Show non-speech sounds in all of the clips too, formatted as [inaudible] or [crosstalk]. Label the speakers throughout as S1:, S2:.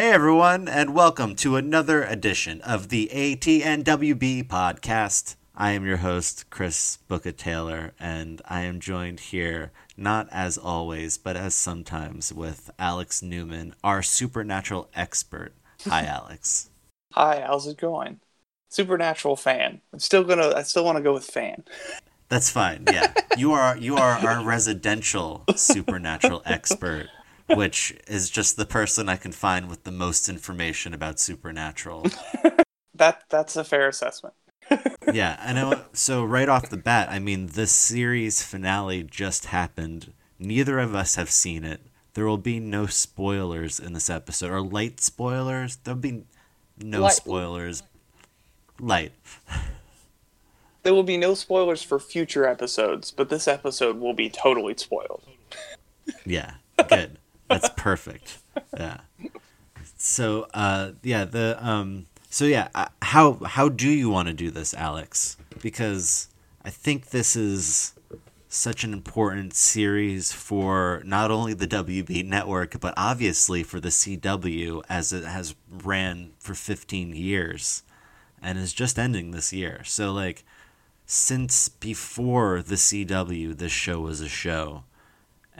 S1: Hey everyone, and welcome to another edition of the ATNWB podcast. I am your host, Chris Booker Taylor, and I am joined here, not as always, but as sometimes, with Alex Newman, our supernatural expert. Hi, [laughs] Alex.
S2: Hi, how's it going? Supernatural fan. I'm still gonna. I still want to go with fan.
S1: That's fine. Yeah, you are you are our [laughs] residential supernatural expert, [laughs] which is just the person I can find with the most information about supernatural. [laughs]
S2: That that's a fair assessment. [laughs]
S1: yeah, I know. So right off the bat, I mean, the series finale just happened. Neither of us have seen it. There will be no spoilers in this episode, or light spoilers. There'll be no
S2: Light-
S1: spoilers. Light.
S2: There will be no spoilers for future episodes, but this episode will be totally spoiled.
S1: Yeah, good. That's perfect. Yeah. So, uh, yeah, the um, so yeah, uh, how how do you want to do this, Alex? Because I think this is such an important series for not only the WB network, but obviously for the CW, as it has ran for 15 years and is just ending this year. So, like, since before the CW, this show was a show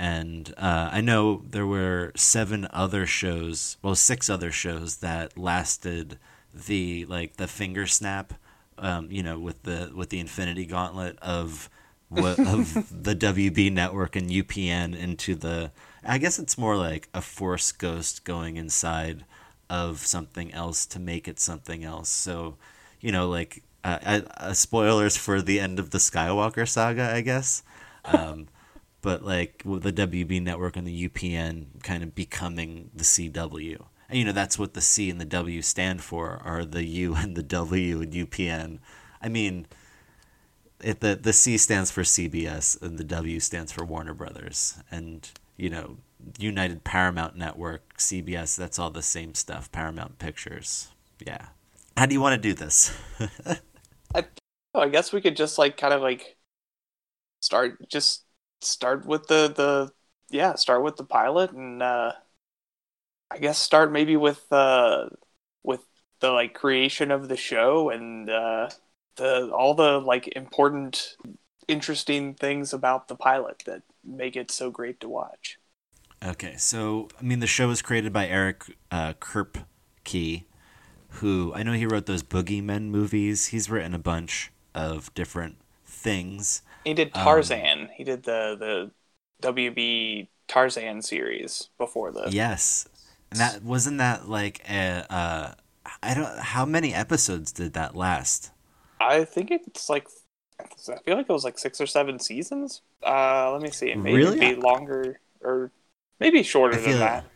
S1: and uh, I know there were seven other shows, well, six other shows that lasted the like the finger snap, um, you know, with the with the Infinity Gauntlet of [laughs] of the WB network and UPN into the. I guess it's more like a Force ghost going inside of something else to make it something else. So, you know, like uh, uh, uh, spoilers for the end of the Skywalker saga, I guess. Um, but like with the WB network and the UPN kind of becoming the CW. And you know, that's what the C and the W stand for, are the U [laughs] and the W and UPN. I mean, it, the the C stands for CBS and the W stands for Warner Brothers. And you know, United Paramount Network, CBS, that's all the same stuff. Paramount Pictures. Yeah. How do you want to do this? [laughs]
S2: I, I guess we could just like kind of like start just start with the the yeah start with the pilot and uh I guess start maybe with uh with the like creation of the show and uh the all the like important interesting things about the pilot that make it so great to watch.
S1: Okay, so I mean, the show was created by Eric uh, Kripke, who I know he wrote those Boogeymen movies. He's written a bunch of different things.
S2: He did
S1: Um,
S2: Tarzan. He did the the WB Tarzan series before the
S1: Yes, and that wasn't that like a. Uh, I don't. How many episodes did that last?
S2: I think it's like I feel like it was like six or seven seasons. Uh, let me see. Maybe
S1: Really?
S2: longer or maybe shorter than that.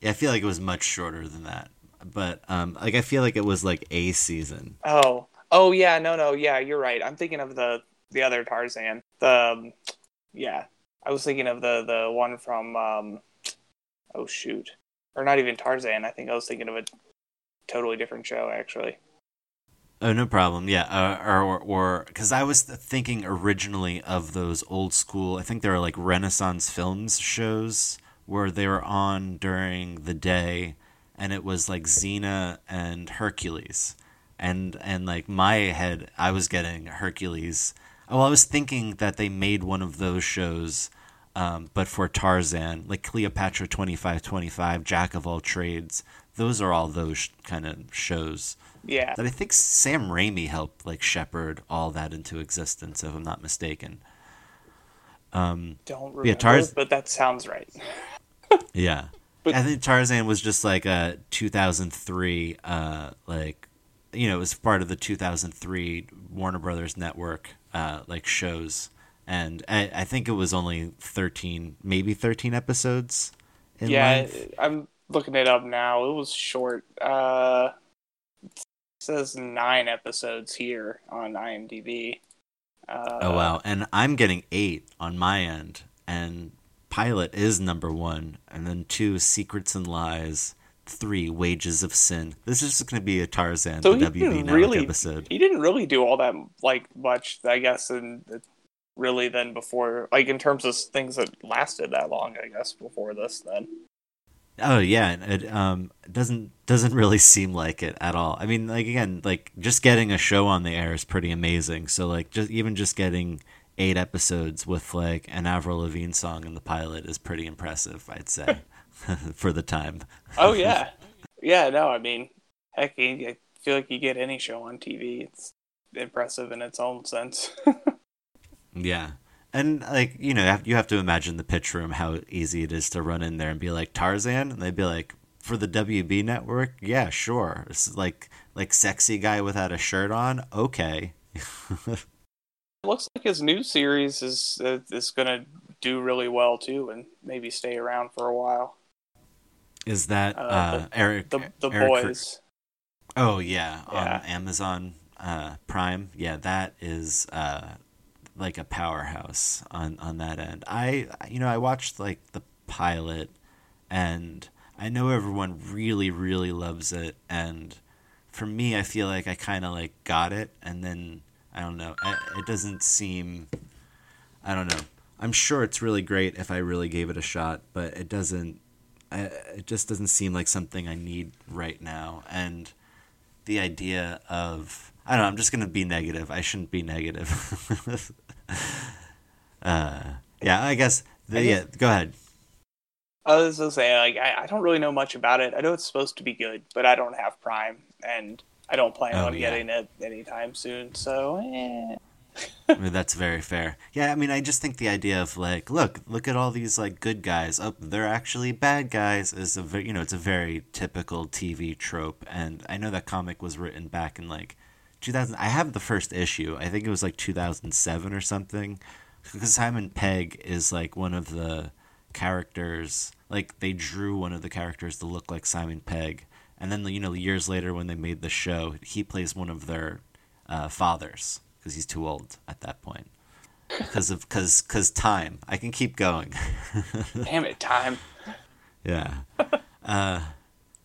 S1: Yeah, I feel like it was much shorter than that. But um, like I feel like it was like a season.
S2: Oh, oh yeah, no, no, yeah, you're right. I'm thinking of the the other Tarzan. The um, yeah, I was thinking of the the one from um, oh shoot, or not even Tarzan. I think I was thinking of a totally different show actually.
S1: Oh, no problem. Yeah, uh, or or because I was thinking originally of those old school. I think they were like Renaissance films shows where they were on during the day, and it was like Xena and Hercules, and and like my head, I was getting Hercules. Oh, I was thinking that they made one of those shows, um, but for Tarzan, like Cleopatra twenty five twenty five, Jack of all trades. Those are all those kind of shows
S2: Yeah,
S1: that I think Sam Raimi helped like shepherd all that into existence, if I'm not mistaken. Um,
S2: don't
S1: Yeah,
S2: remember,
S1: Tarz-
S2: but that sounds right. [laughs]
S1: yeah,
S2: But-
S1: I think Tarzan was just like a 2003, uh, like you know, it was part of the 2003 Warner Brothers network, uh, like shows, and I, I think it was only 13, maybe 13 episodes. In
S2: yeah,
S1: length.
S2: I'm looking it up now. It was short. Uh, it says nine episodes here on IMDb. Uh,
S1: Oh wow! And I'm getting eight on my end, and Pilot is number one, and then two Secrets and Lies, three Wages of Sin. This is just going to be a Tarzan
S2: So
S1: the
S2: he
S1: WB Network
S2: really,
S1: episode.
S2: he didn't really do all that like much, I guess, and really then before, like in terms of things that lasted that long, I guess before this. Then
S1: Oh yeah, it um doesn't doesn't really seem like it at all. I mean, like again, like just getting a show on the air is pretty amazing. So like just even just getting eight episodes with like an Avril Lavigne song in the pilot is pretty impressive, I'd say, [laughs] for the time.
S2: Oh yeah, yeah. No, I mean, heck, I feel like you get any show on TV, it's impressive in its own sense. [laughs]
S1: yeah, and like you know, you have to imagine the pitch room, how easy it is to run in there and be like Tarzan, and they'd be like, for the WB network, yeah, sure. It's like like sexy guy without a shirt on, okay.
S2: it [laughs] looks like his new series is uh, is gonna do really well too, and maybe stay around for a while.
S1: Is that uh, uh,
S2: the,
S1: Eric?
S2: The, the
S1: Eric
S2: boys.
S1: Oh yeah,
S2: Yeah.
S1: on Amazon uh, Prime. Yeah, that is uh, like a powerhouse on on that end. I you know I watched like the pilot, and I know everyone really really loves it, and for me, I feel like I kind of like got it, and then I don't know. I, it doesn't seem. I don't know. I'm sure it's really great if I really gave it a shot, but it doesn't. I, it just doesn't seem like something I need right now, and the idea of I don't know. I'm just gonna be negative. I shouldn't be negative. [laughs] uh, yeah, I guess. The,
S2: I
S1: yeah, go ahead.
S2: I was gonna say, like, I, I don't really know much about it. I know it's supposed to be good, but I don't have Prime, and I don't plan
S1: Oh,
S2: on
S1: yeah.
S2: getting it anytime soon. So, eh.
S1: I mean, that's very fair. Yeah, I mean, I just think the idea of like, look, look at all these like good guys. Oh, they're actually bad guys. Is a very, you know, it's a very typical TV trope. And I know that comic was written back in like 2000. I have the first issue. I think it was like 2007 or something. Because Simon Pegg is like one of the characters. Like they drew one of the characters to look like Simon Pegg. And then you know, years later when they made the show, he plays one of their uh, fathers because he's too old at that point. Because of because because time. I can keep going. [laughs]
S2: damn it, time.
S1: yeah. Uh,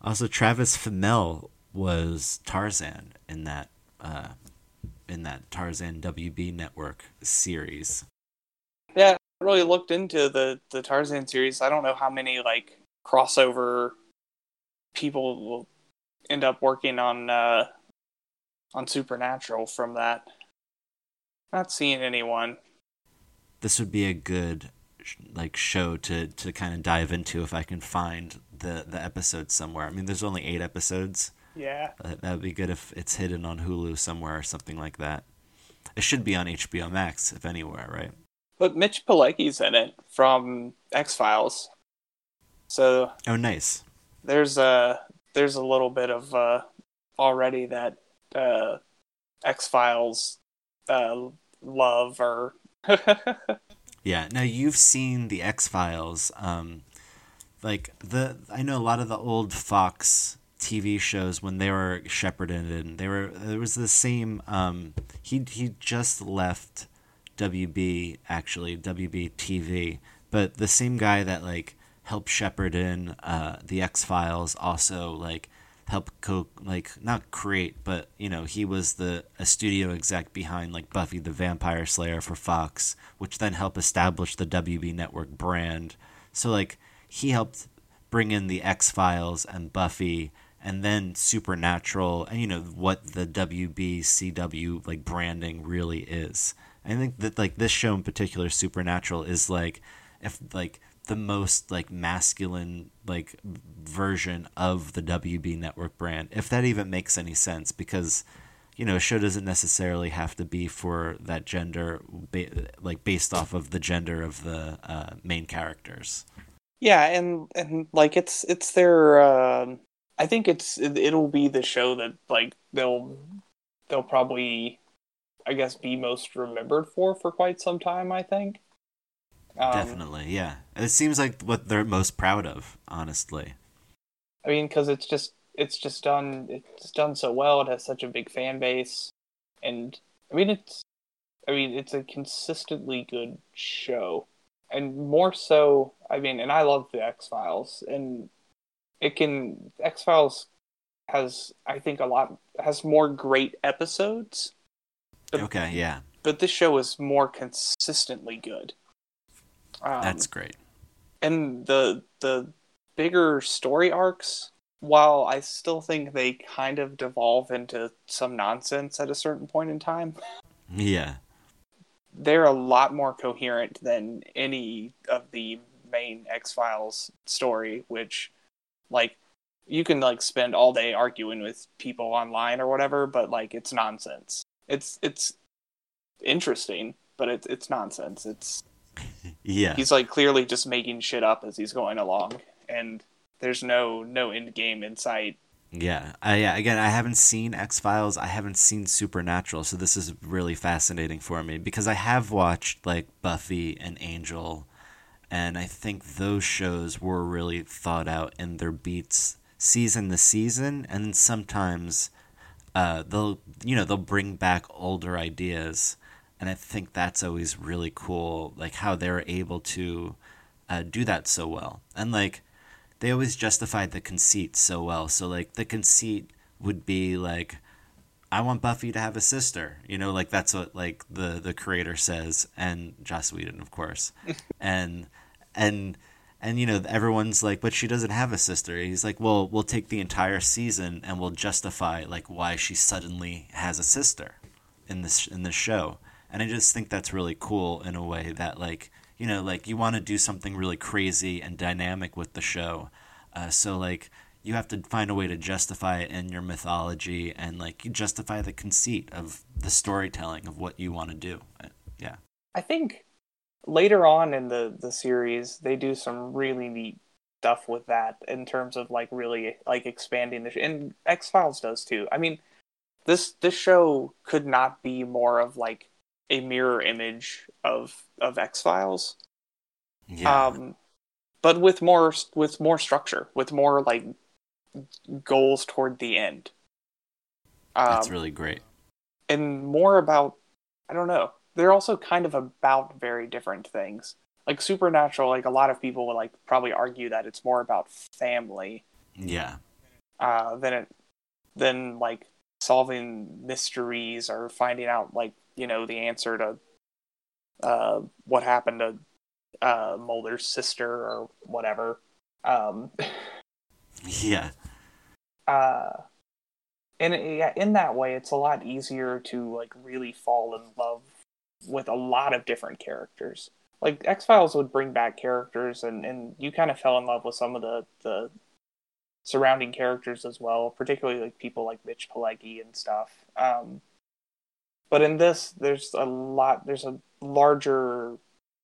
S1: also, Travis Fimmel was Tarzan in that uh, in that Tarzan WB network series.
S2: Yeah, I really looked into the the Tarzan series. I don't know how many like crossover people will end up working on uh on Supernatural from that. Not seeing anyone.
S1: This would be a good like show to to kind of dive into if I can find the the episodes somewhere. I mean, there's only eight episodes.
S2: Yeah.
S1: That that would be good if it's hidden on Hulu somewhere or something like that. It should be on HBO Max, if anywhere, right?
S2: But Mitch Pileggi's in it from X Files. So
S1: Oh, nice.
S2: there's a there's a little bit of uh already that uh X Files uh love or [laughs]
S1: Yeah. Now you've seen the X Files. Um, like the I know a lot of the old Fox TV shows when they were shepherded and they were there was the same. Um, he he just left WB actually WB TV, but the same guy that like helped shepherd in uh, the X Files also like help co like not create but you know he was the a studio exec behind like Buffy the Vampire Slayer for Fox which then helped establish the WB network brand. So like he helped bring in the X Files and Buffy and then Supernatural and you know what the WB CW like branding really is. I think that like this show in particular Supernatural is like if like the most like masculine like version of the WB network brand if that even makes any sense because you know a show doesn't necessarily have to be for that gender like based off of the gender of the uh, main characters
S2: Yeah, and and like it's it's their um I think it's it'll be the show that like they'll they'll probably I guess be most remembered for for quite some time, I think. Um,
S1: definitely yeah it seems like what they're most proud of honestly
S2: I mean, because it's just it's just done it's done so well. It has such a big fan base, and I mean it's I mean it's a consistently good show, and more so. I mean, and I love the X Files, and it can X Files has I think a lot has more great episodes, But-
S1: okay yeah
S2: but this show is more consistently good. Um,
S1: that's great
S2: and the the bigger story arcs, while I still think they kind of devolve into some nonsense at a certain point in time,
S1: Yeah.
S2: they're a lot more coherent than any of the main X Files story, which, like, you can like spend all day arguing with people online or whatever, but like it's nonsense. It's it's interesting, but it's it's nonsense. It's
S1: Yeah.
S2: he's like clearly just making shit up as he's going along, and there's no no end game in sight.
S1: Yeah, uh, yeah. Again, I haven't seen X Files. I haven't seen Supernatural, so this is really fascinating for me because I have watched like Buffy and Angel, and I think those shows were really thought out in their beats, season to season, and sometimes uh, they'll you know they'll bring back older ideas, and I think that's always really cool, like how they're able to uh, do that so well, and like they always justified the conceit so well. So like the conceit would be like, I want Buffy to have a sister. You know, like that's what like the the creator says, and Joss Whedon, of course, [laughs] and and and you know everyone's like, but she doesn't have a sister. He's like, well, we'll take the entire season and we'll justify like why she suddenly has a sister in this in this show. And I just think that's really cool in a way that like you know like you want to do something really crazy and dynamic with the show, uh, so like you have to find a way to justify it in your mythology and like you justify the conceit of the storytelling of what you want to do. Uh, Yeah.
S2: I think later on in the the series they do some really neat stuff with that in terms of like really like expanding the sh- and X Files does too. I mean, this this show could not be more of like a mirror image of of X Files.
S1: Yeah.
S2: Um, but with more with more structure, with more like goals toward the end. Um,
S1: that's really great.
S2: and more about I don't know. They're also kind of about very different things. Like Supernatural, like a lot of people would like probably argue that it's more about family
S1: Yeah.
S2: uh, than it than like solving mysteries or finding out like you know the answer to uh, what happened to uh, Mulder's sister or whatever. Um, [laughs]
S1: Yeah.
S2: uh, and it- yeah, in that way, it's a lot easier to like really fall in love with a lot of different characters. Like X Files would bring back characters, and and you kind of fell in love with some of the the surrounding characters as well, particularly like people like Mitch Pileggi and stuff. Um, but in this, there's a lot. There's a larger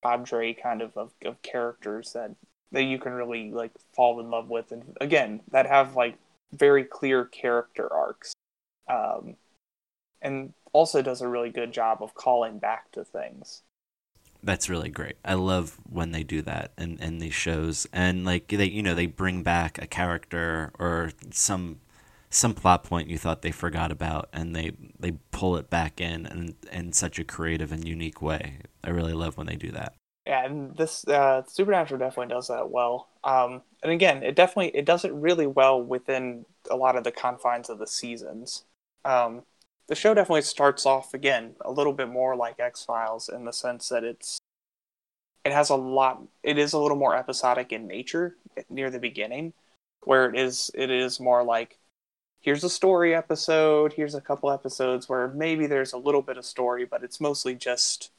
S2: cadre kind of of, of characters that that you can really like fall in love with, and again, that have like very clear character arcs, um, and also does a really good job of calling back to things.
S1: That's really great. I love when they do that in, in these shows, and like they, you know, they bring back a character or some some plot point you thought they forgot about, and they they pull it back in and in such a creative and unique way. I really love when they do that.
S2: Yeah, and this uh, Supernatural definitely does that well. Um, and again, it definitely it does it really well within a lot of the confines of the seasons. Um, the show definitely starts off again a little bit more like X Files in the sense that it's it has a lot. It is a little more episodic in nature near the beginning, where it is it is more like here's a story episode, here's a couple episodes where maybe there's a little bit of story, but it's mostly just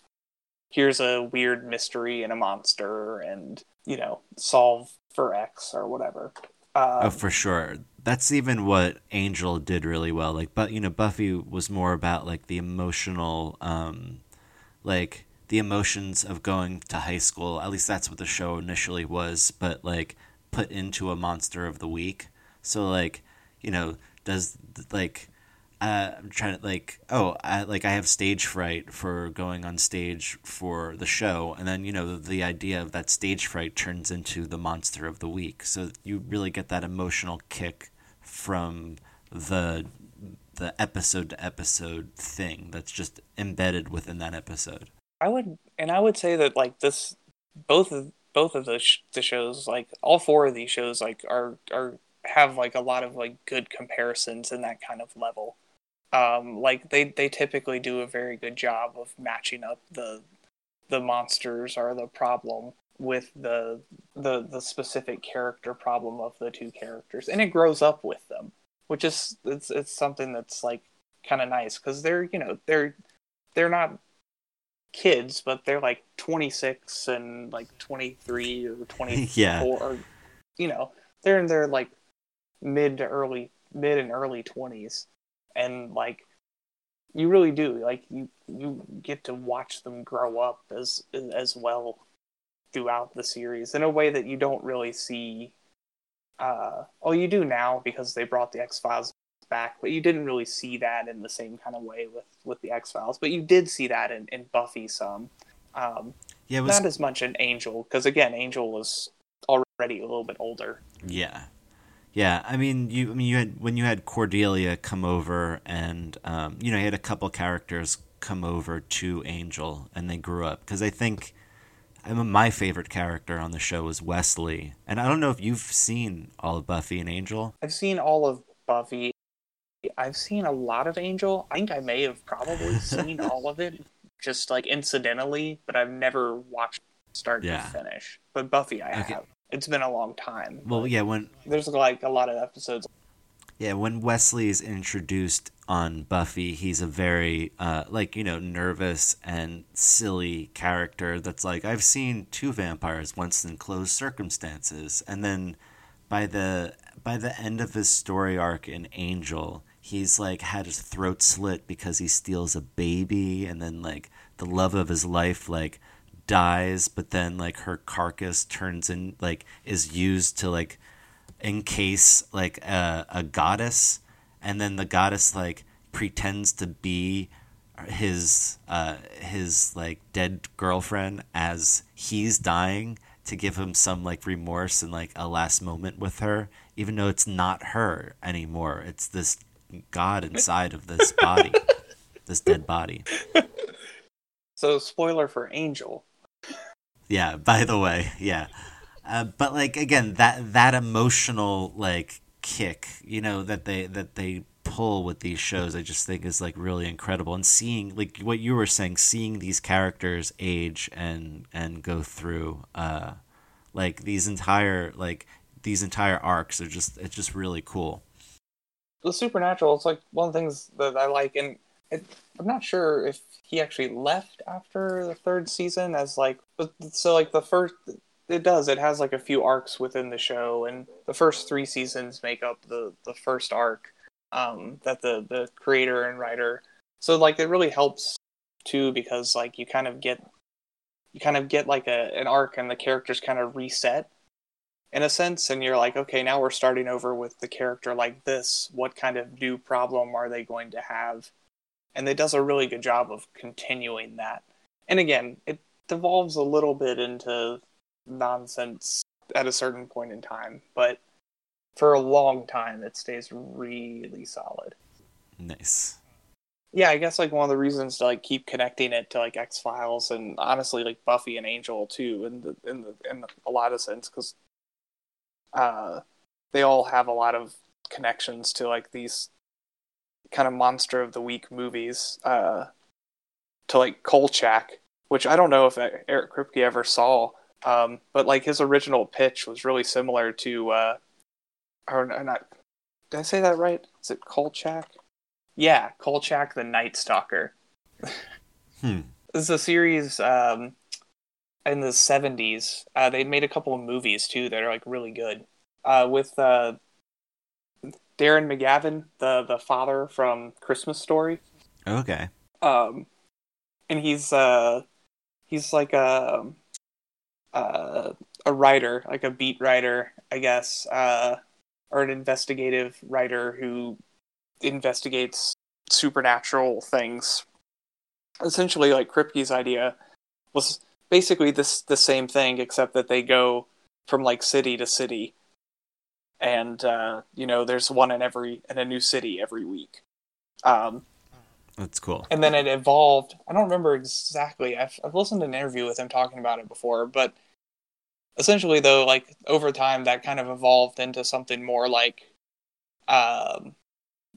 S2: here's a weird mystery and a monster and you know solve for x or whatever um,
S1: oh, for sure. That's even what Angel did really well. Like, but you know, Buffy was more about like the emotional, um, like the emotions of going to high school. At least that's what the show initially was. But like put into a monster of the week. So like, you know, does like uh, I'm trying to like oh I, like I have stage fright for going on stage for the show, and then you know the, the idea of that stage fright turns into the monster of the week. So you really get that emotional kick from the the episode to episode thing that's just embedded within that episode.
S2: i would and i would say that like this both of both of the, sh- the shows like all four of these shows like are are have like a lot of like good comparisons in that kind of level um like they they typically do a very good job of matching up the the monsters or the problem with the the the specific character problem of the two characters, and it grows up with them, which is it's it's something that's like kind of nice because they're you know they're they're not kids, but they're like 26 and like 23 or [laughs] 24
S1: Yeah.
S2: or you know they're in their like mid to early mid and early 20s and like you really do like you you get to watch them grow up as as well throughout the series in a way that you don't really see uh oh you do now because they brought the x-files back but you didn't really see that in the same kind of way with with the x-files. But you did see that in, in buffy some. Um
S1: Yeah, it was
S2: not as much in angel because again angel was already a little bit older.
S1: Yeah, yeah. I mean, you. I mean, you had when you had Cordelia come over, and um, you know, you had a couple characters come over to Angel, and they grew up. Because I think, I mean, my favorite character on the show was Wesley, and I don't know if you've seen all of Buffy and Angel.
S2: I've seen all of Buffy. I've seen a lot of Angel. I think I may have probably [laughs] seen all of it, just like incidentally, but I've never watched start
S1: Yeah.
S2: to finish. But Buffy, I
S1: Okay.
S2: have. It's been a long time.
S1: Well, yeah, when
S2: There's like a lot of episodes.
S1: Yeah, when Wesley is introduced on Buffy, he's a very uh, like you know nervous and silly character. That's like I've seen two vampires once in closed circumstances, and then by the by the end of his story arc in Angel, he's like had his throat slit because he steals a baby, and then like the love of his life like dies, but then like her carcass turns in like is used to like encase like a, a goddess. And then the goddess like pretends to be his uh his like dead girlfriend as he's dying to give him some like remorse and like a last moment with her even though it's not her anymore. It's this god inside of this body [laughs] this dead body.
S2: So spoiler for Angel.
S1: Yeah, by the way, yeah. Uh, but like again, that that emotional like kick, you know, that they that they pull with these shows, I just think is like really incredible. And seeing like what you were saying, seeing these characters age and and go through, uh, like these entire like these entire arcs are just it's just really cool.
S2: The supernatural. It's like one of the things that I like, and it, I'm not sure if he actually left after the third season. As like, so like the first, it does. It has like a few arcs within the show, and the first three seasons make up the the first arc um, that the the creator and writer. So like, it really helps too because like you kind of get you kind of get like a an arc, and the characters kind of reset in a sense and you're like okay now we're starting over with the character like this what kind of new problem are they going to have and it does a really good job of continuing that and again it devolves a little bit into nonsense at a certain point in time but for a long time it stays really solid
S1: Nice.
S2: yeah i guess like one of the reasons to like keep connecting it to like x files and honestly like buffy and angel too in the in the in a lot of sense because uh they all have a lot of connections to like these kind of monster of the week movies uh to like kolchak which i don't know if eric kripke ever saw um but like his original pitch was really similar to uh or not did i say that right is it kolchak yeah, Kolchak the Night Stalker. [laughs]
S1: Hmm.
S2: This is a series um, in the 70s. Uh, they made a couple of movies too that are like really good. Uh, with uh, Darren McGavin, the the father from Christmas Story.
S1: Okay.
S2: Um, and he's uh, he's like a uh, a writer, like a beat writer, I guess, uh, or an investigative writer who investigates supernatural things. Essentially, like Kripke's idea was basically this the same thing, except that they go from like city to city, and uh, you know, there's one in every in a new city every week. Um,
S1: That's cool.
S2: and then it evolved. I don't remember exactly. I've, I've listened to an interview with him talking about it before, but essentially, though, like over time, that kind of evolved into something more like um,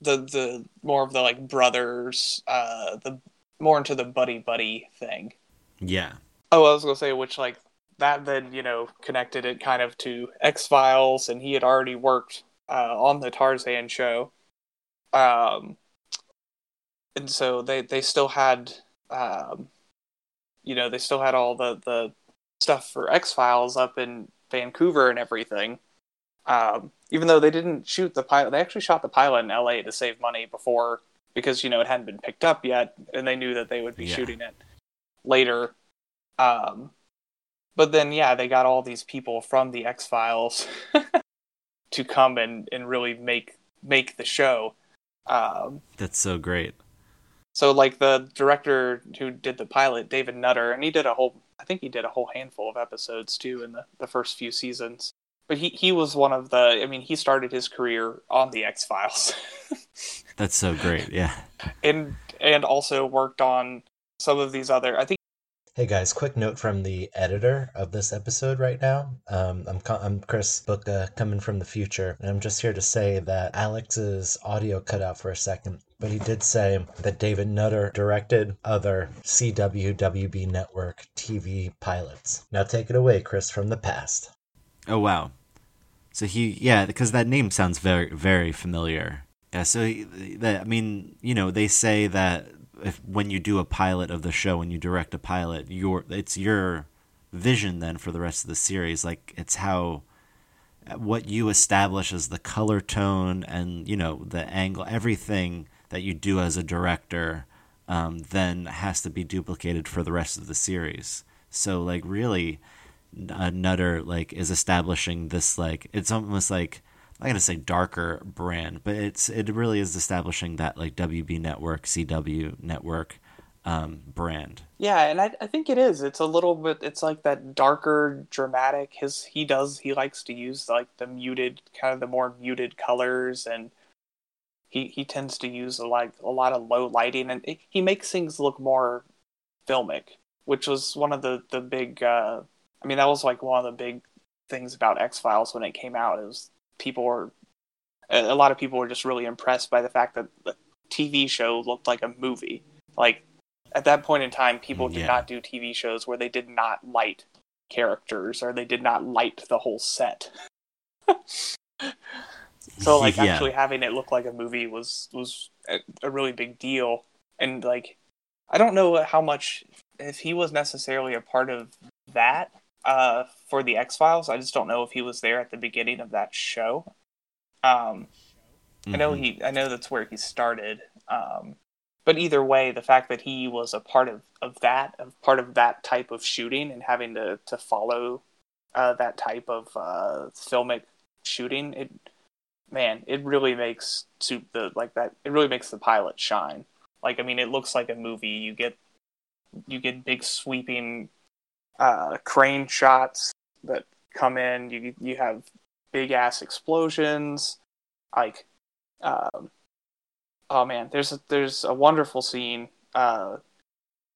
S2: the the more of the like brothers, uh, the more into the buddy buddy thing.
S1: Yeah.
S2: Oh, I was gonna say which like that then you know connected it kind of to X Files, and he had already worked uh, on the Tarzan show, um, and so they they still had, um, you know, they still had all the the stuff for X Files up in Vancouver and everything. Um, even though they didn't shoot the pilot, they actually shot the pilot in L.A. to save money before because you know it hadn't been picked up yet, and they knew that they would be
S1: Yeah.
S2: shooting it later. Um, but then, yeah, they got all these people from the X Files [laughs] to come and, and really make make the show. Um,
S1: That's so great.
S2: so, like the director who did the pilot, David Nutter, and he did a whole, I think he did a whole handful of episodes too in the, the first few seasons. But he, he was one of the, I mean, he started his career on the X Files. [laughs]
S1: That's so great. Yeah.
S2: and and also worked on some of these other. I think
S3: Hey guys, quick note from the editor of this episode right now. Um, I'm I'm Chris Booka, coming from the future, and I'm just here to say that Alex's audio cut out for a second, but he did say that David Nutter directed other CW WB network TV pilots. Now take it away, Chris, from the past.
S1: Oh wow. So he yeah, because that name sounds very very familiar. Yeah, so I mean, you know, they say that if when you do a pilot of the show when you direct a pilot, your it's your vision then for the rest of the series. Like it's how what you establish as the color tone and you know the angle everything that you do as a director um, then has to be duplicated for the rest of the series. So like really Nutter like is establishing this like it's almost like Not gonna say darker brand, but it's it really is establishing that like WB network, CW network um, brand.
S2: Yeah, and I, I think it is. It's a little bit. It's like that darker, dramatic. His he does he likes to use like the muted, kind of the more muted colors, and he he tends to use like a lot of low lighting, and it, he makes things look more filmic, which was one of the the big. Uh, I mean, that was like one of the big things about X Files when it came out. It was people were a lot of people were just really impressed by the fact that the TV show looked like a movie. Like at that point in time, people did
S1: Yeah.
S2: not do TV shows where they did not light characters or they did not light the whole set. [laughs] so like
S1: Yeah.
S2: actually having it look like a movie was was a, a really big deal. And like I don't know how much if he was necessarily a part of that uh, for the X Files. I just don't know if he was there at the beginning of that show. Um, I know
S1: Mhm.
S2: he. I know that's where he started. Um, but either way, the fact that he was a part of, of that, of part of that type of shooting, and having to to follow uh, that type of uh, filmic shooting, it man, it really makes to the like that. It really makes the pilot shine. Like I mean, it looks like a movie. You get you get big sweeping uh, crane shots that come in. You you have big ass explosions. Like, um, oh man, there's a, there's a wonderful scene. Uh,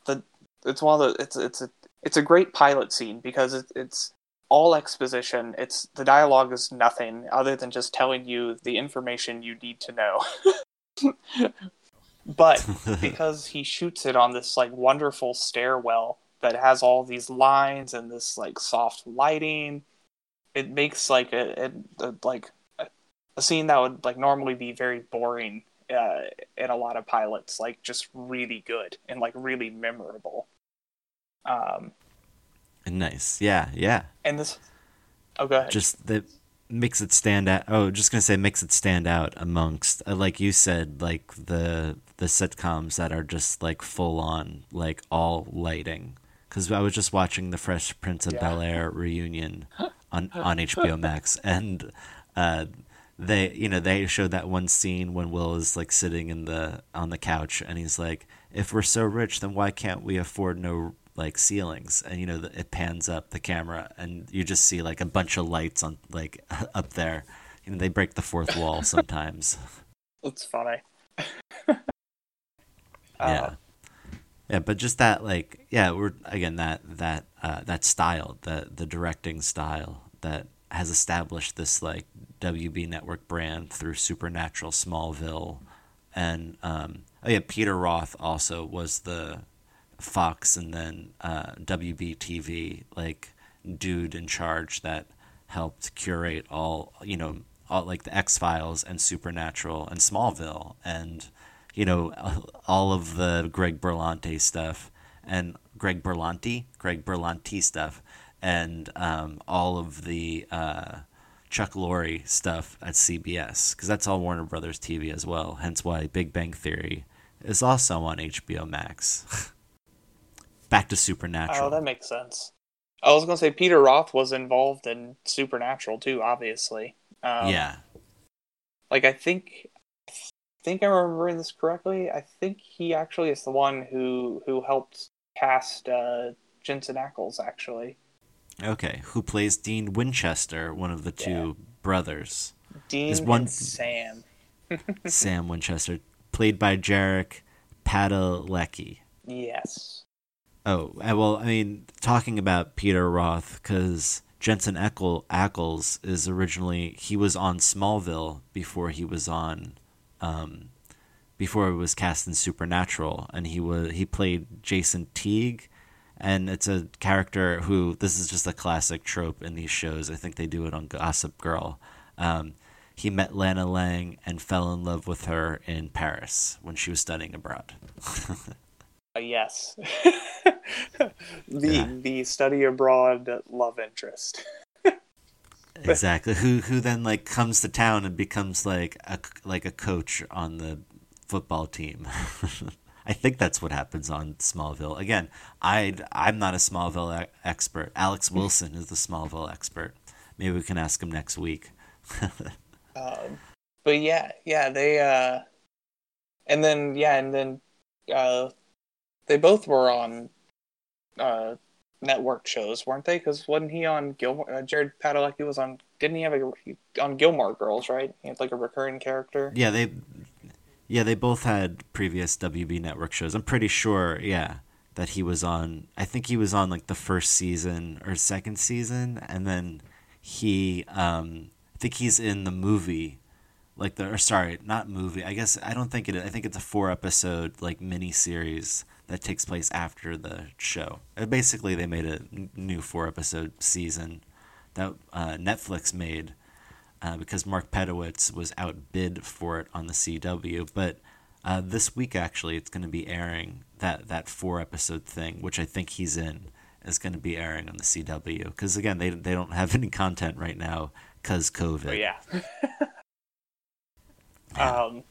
S2: the it's one of the it's it's a it's a great pilot scene because it, it's all exposition. It's the dialogue is nothing other than just telling you the information you need to know. [laughs] but [laughs] because he shoots it on this like wonderful stairwell that has all these lines and this like soft lighting it makes like a, a, a like a, scene that would like normally be very boring uh, in a lot of pilots like just really good and like really memorable um
S1: nice. Yeah, yeah.
S2: and this oh go ahead
S1: Just that makes it stand out. Oh, just gonna say makes it stand out amongst, uh, like you said, like the the sitcoms that are just like full on, like all lighting. Because I was just watching the Fresh Prince of
S2: Yeah.
S1: Bel Air reunion on on HBO Max, [laughs] and uh, they, you know, they showed that one scene when Will is like sitting in the on the couch, and he's like, "If we're so rich, then why can't we afford no like ceilings?" And you know, it pans up the camera, and you just see like a bunch of lights on like [laughs] up there. You know, they break the fourth wall [laughs] sometimes.
S2: it's funny
S1: yeah
S2: Uh,
S1: yeah but just that like yeah we're again that that uh that style the the directing style that has established this like wb network brand through supernatural smallville and um oh yeah peter roth also was the fox and then uh wb tv like dude in charge that helped curate all you know all like the X Files and Supernatural and Smallville and you know all of the Greg Berlanti stuff and Greg Berlanti Greg Berlanti stuff and um, all of the uh, Chuck Lorre stuff at CBS because that's all Warner Brothers TV as well. Hence why Big Bang Theory is also on HBO Max. [laughs] Back to Supernatural.
S2: Oh, that makes sense. I was gonna say Peter Roth was involved in Supernatural too, obviously. Um,
S1: yeah.
S2: Like I think, think I'm remembering this correctly. I think he actually is the one who who helped cast uh, Jensen Ackles. Actually,
S1: Okay. Who plays Dean Winchester, one of the two
S2: Yeah.
S1: brothers?
S2: Dean
S1: Is one-
S2: and Sam. [laughs]
S1: Sam Winchester, played by Jared Padalecki.
S2: Yes.
S1: Oh, well, I mean, talking about Peter Roth, because Jensen Ackle, Ackles is originally, he was on Smallville before he was on, um, before he was cast in Supernatural, and he was, he played Jason Teague, and it's a character who, this is just a classic trope in these shows, I think they do it on Gossip Girl, um, he met Lana Lang and fell in love with her in Paris when she was studying abroad. [laughs]
S2: Uh, yes. [laughs] the
S1: Yeah.
S2: the study abroad love interest. [laughs]
S1: exactly. Who who then like comes to town and becomes like a like a coach on the football team. [laughs] I think that's what happens on smallville. Again i i'm not a smallville expert. Alex wilson is the smallville expert. Maybe we can ask him next week. [laughs]
S2: Um, but yeah, yeah, they uh, and then yeah, and then uh, they both were on uh network shows, weren't they? Because wasn't he on Gilmore? Uh, Jared Padalecki was on. Didn't he have a on Gilmore Girls? Right, he had like a recurring character.
S1: yeah they yeah they both had previous wb network shows i'm pretty sure yeah that he was on i think he was on like the first season or second season and then he um i think he's in the movie like the or sorry not movie i guess i don't think it i think it's a four episode like mini series that takes place after the show Uh, basically they made a new four episode season that uh, netflix made uh, because Mark Pedowitz was outbid for it on the CW. But uh, this week, actually, it's going to be airing that that four episode thing, which I think he's in, is going to be airing on the CW. Because again, they they don't have [laughs] any content right now because COVID.
S2: But yeah. [laughs]
S1: Yeah.
S2: um,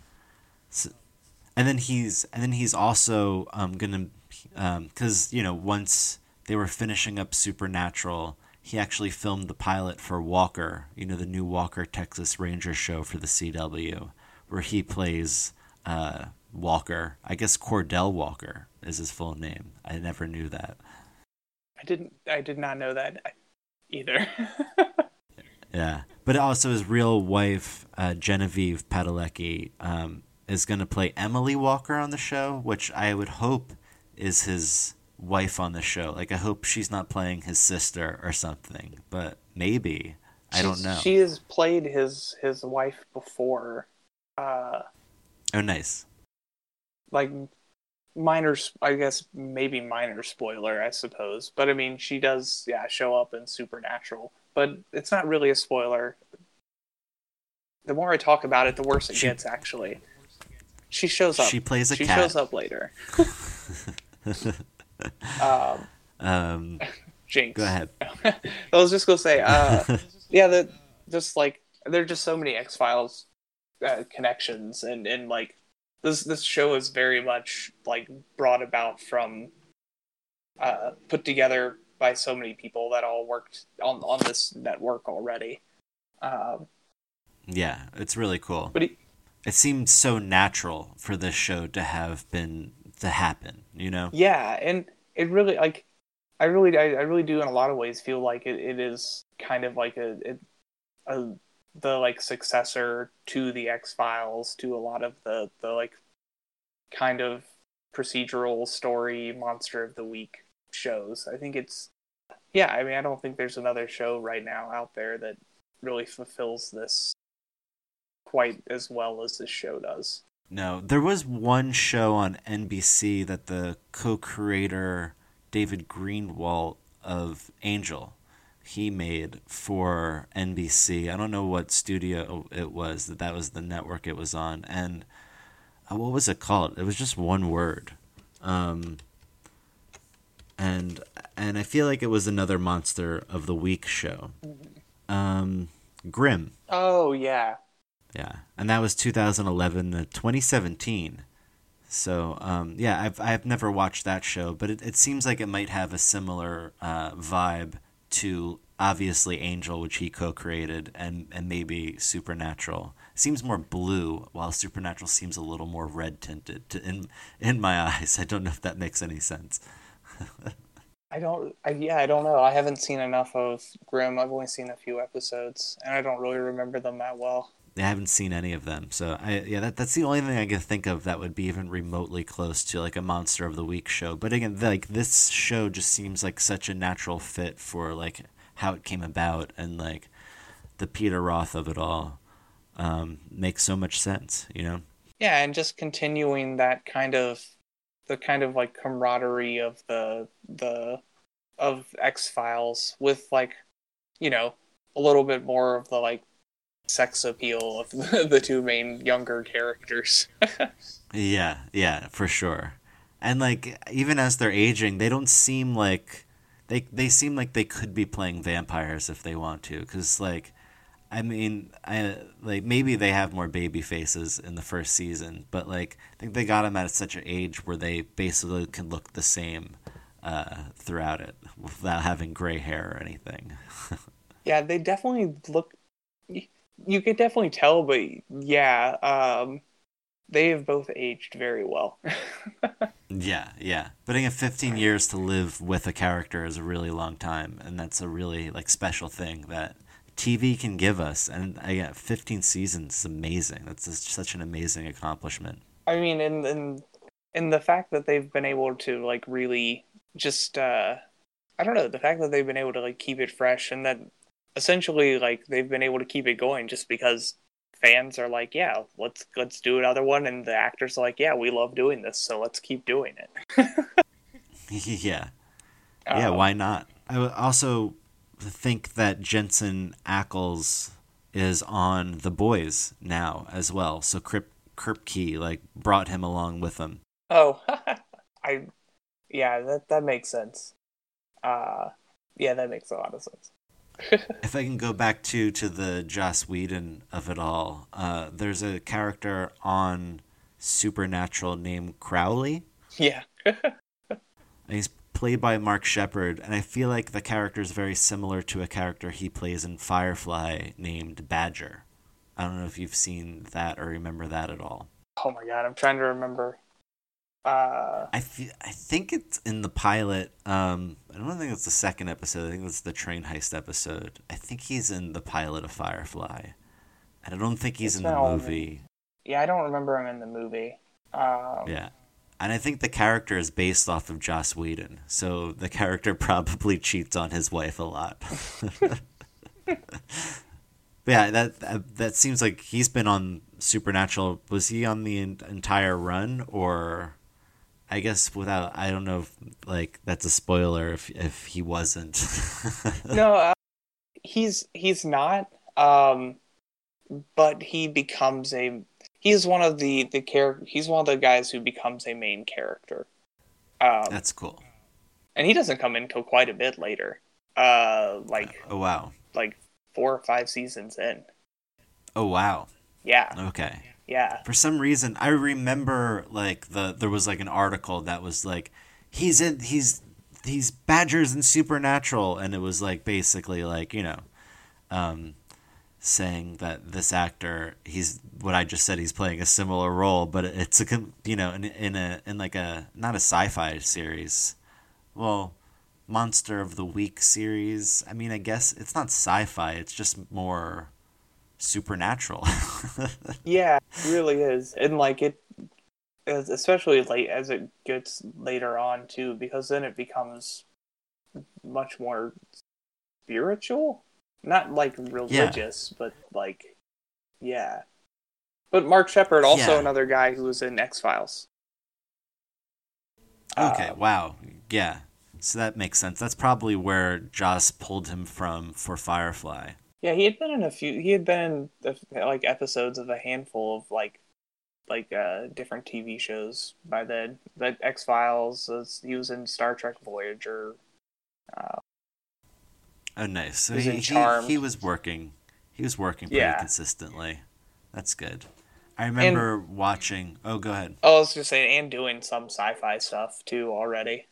S1: and then he's and then he's also um, gonna because you know once they were finishing up Supernatural, he actually filmed the pilot for Walker, you know the new Walker Texas Ranger show for the CW, where he plays uh, Walker. I guess Cordell Walker is his full name. I never knew that.
S2: I didn't. I did not know that either. [laughs]
S1: Yeah, but also his real wife, uh, Genevieve Padalecki, um, is going to play Emily Walker on the show, which I would hope is his wife on the show. Like, I hope she's not playing his sister or something, but maybe. I don't know.
S2: She has played his his wife before. Uh,
S1: Oh, nice.
S2: like minor I guess maybe minor spoiler i suppose but i mean she does yeah show up in supernatural but it's not really a spoiler the more i talk about it the worse it
S1: She-
S2: gets actually she shows up
S1: She plays a
S2: she
S1: cat.
S2: shows up later [laughs] um
S1: Um,
S2: jinx
S1: go ahead. [laughs]
S2: i was just gonna say uh [laughs] yeah the just like there are just so many X Files uh, connections, and and like this this show is very much like brought about from uh, put together by so many people that all worked on on this network already. Um,
S1: Yeah, it's really cool.
S2: but
S1: It seemed so natural for this show to have been to happen. You know?
S2: yeah, and it really like I really I, I really do in a lot of ways feel like it, it is kind of like a, it, a the like successor to the X Files to a lot of the the like kind of procedural story monster of the week shows. I think it's yeah, I mean I don't think there's another show right now out there that really fulfills this quite as well as this show does.
S1: No, there was one show on NBC that the co-creator David Greenwalt of Angel he made for NBC. I don't know what studio it was that that was the network it was on, and uh, what was it called? It was just one word, um, and and I feel like it was another Monster of the Week show. Um, Grimm.
S2: Oh yeah.
S1: Yeah, and that was 2011 to 2017. So um, yeah, I've I've never watched that show, but it, it seems like it might have a similar uh, vibe to obviously Angel, which he co-created, and and maybe Supernatural. Seems more blue, while Supernatural seems a little more red tinted in in my [laughs] eyes. I don't know if that makes any sense. [laughs]
S2: I don't. I, yeah, I don't know. I haven't seen enough of Grimm. I've only seen a few episodes, and I don't really remember them that well.
S1: I haven't seen any of them, so I yeah, that that's the only thing I can think of that would be even remotely close to like a Monster of the Week show. But again, like this show just seems like such a natural fit for like how it came about and like the Peter Roth of it all um, makes so much sense, you know.
S2: Yeah, and just continuing that kind of the kind of like camaraderie of the the of X Files with like you know a little bit more of the like sex appeal of [laughs] the, two main younger characters. [laughs]
S1: yeah, yeah, for sure. And like even as they're aging, they don't seem like they they seem like they could be playing vampires if they want to cuz like I mean, I like maybe they have more baby faces in the first season, but like I think they got them at such an age where they basically can look the same uh, throughout it without having gray hair or anything. [laughs]
S2: yeah, they definitely look. You could definitely tell, but yeah, um, they have both aged very well. [laughs]
S1: yeah, yeah. But in 15 years to live with a character is a really long time, and that's a really like special thing that TV can give us. And I got 15 seasons is amazing. That's just such an amazing accomplishment.
S2: I mean, and and and the fact that they've been able to like really just uh I don't know, the fact that they've been able to like keep it fresh and that essentially like they've been able to keep it going just because fans are like, yeah, let's let's do another one and the actors are like, yeah, we love doing this, so let's keep doing it. [laughs] [laughs]
S1: yeah. Yeah, um, why not? I also think that Jensen Ackles is on The Boys now as well. So Krip, Kripke like brought him along with him.
S2: Oh, [laughs] I yeah, that that makes sense. Uh, yeah, that makes a lot of sense. [laughs]
S1: if I can go back to to the Joss Whedon of it all, uh, there's a character on Supernatural named Crowley.
S2: Yeah. [laughs]
S1: he's played by Mark Sheppard, and I feel like the character is very similar to a character he plays in Firefly named Badger. I don't know if you've seen that or remember that at all.
S2: Oh my god, I'm trying to remember. Uh...
S1: I feel, I think it's in the pilot. Um, I don't think it's the second episode. I think it's the train heist episode. I think he's in the pilot of Firefly, and I don't think he's in the movie.
S2: Yeah, I don't remember him in the movie. Um,
S1: yeah, and I think the character is based off of Joss Whedon, so the character [laughs] probably cheats on his wife a lot. [laughs] yeah, that, that, that seems like he's been on Supernatural. Was he on the entire run, or I guess without? I don't know if like that's a spoiler if if he wasn't. [laughs]
S2: no, uh, he's he's not. Um, but he becomes a he's one of the the character. He's one of the guys who becomes a main character.
S1: Um, That's cool.
S2: And he doesn't come in until quite a bit later. Uh, like
S1: oh wow,
S2: like four or five seasons in.
S1: Oh wow.
S2: Yeah.
S1: Okay.
S2: Yeah.
S1: For some reason, I remember like the there was like an article that was like he's in he's he's Badgers and Supernatural, and it was like basically like you know, um, saying that this actor he's what I just said he's playing a similar role. But it's a you know in, in a in like a not a sci-fi series. Well monster of the week series. I mean I guess it's not sci-fi. It's just more supernatural [laughs]
S2: yeah it really is and like it especially like as it gets later on too because then it becomes much more spiritual not like religious, yeah. but like, yeah. But Mark Sheppard, also yeah. another guy who was in X Files.
S1: Okay. Um, wow. Yeah. So that makes sense. That's probably where Joss pulled him from for Firefly.
S2: Yeah, he had been in a few. He had been in like episodes of a handful of like like uh different TV shows by then. Like X Files. He was in Star Trek Voyager. Uh,
S1: Oh, nice. So he, he, he was working. He was working pretty
S2: Yeah.
S1: consistently. That's good. I remember watching. Oh, go ahead.
S2: oh, I was just saying, and doing some sci-fi stuff too already.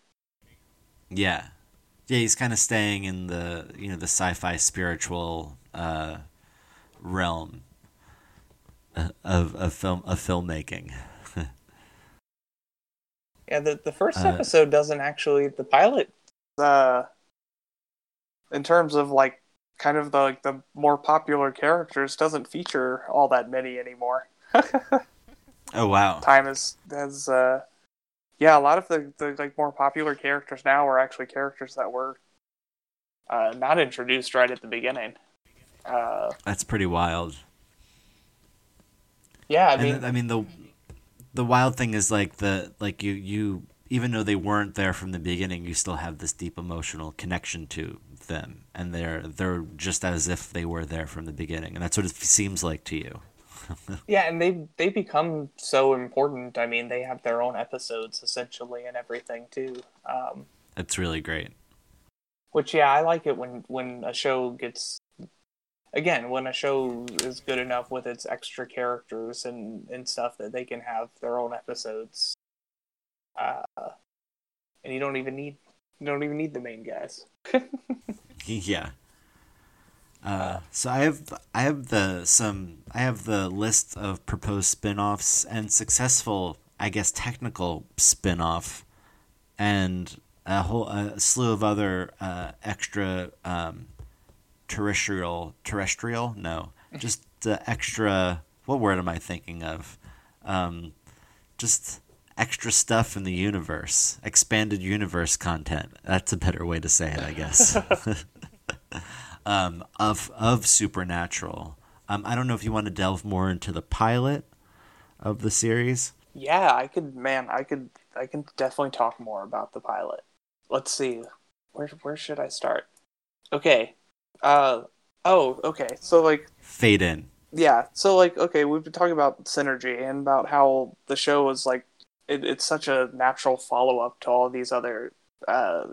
S1: Yeah, yeah. He's kind of staying in the you know the sci-fi spiritual uh, realm uh, of of film of filmmaking. [laughs]
S2: Yeah, the the first
S1: Uh,
S2: episode doesn't actually the pilot uh in terms of like kind of the like the more popular characters doesn't feature all that many anymore. [laughs]
S1: Oh wow.
S2: Time has has uh yeah, a lot of the, the like more popular characters now are actually characters that were uh not introduced right at the beginning. Uh
S1: That's pretty wild.
S2: yeah, I mean
S1: th- I mean the the wild thing is like the like you you even though they weren't there from the beginning, you still have this deep emotional connection to them, and they're they're just as if they were there from the beginning, and that's what it seems like to you.
S2: Yeah, and they they become so important. I mean, they have their own episodes essentially and everything too. Um,
S1: It's really great.
S2: which yeah, I like it when when a show gets again when a show is good enough with its extra characters and and stuff that they can have their own episodes. Uh, and you don't even need you don't even need the main guys. [laughs]
S1: yeah. Uh, so I have I have the some I have the list of proposed spin-offs and successful I guess technical spin-off and a whole a slew of other uh, extra um, terrestrial terrestrial? No. [laughs] Just uh, extra what word am I thinking of? Um, just extra stuff in the universe expanded universe content. That's a better way to say it I guess [laughs] [laughs] um, of of supernatural um, I don't know if you want to delve more into the pilot of the series
S2: Yeah, I could man, I could I can definitely talk more about the pilot. Let's see. Where where should I start? Okay. Uh oh, okay. So like
S1: fade in
S2: yeah, so like okay, we've been talking about synergy and about how the show was like it, it's such a natural follow up to all these other uh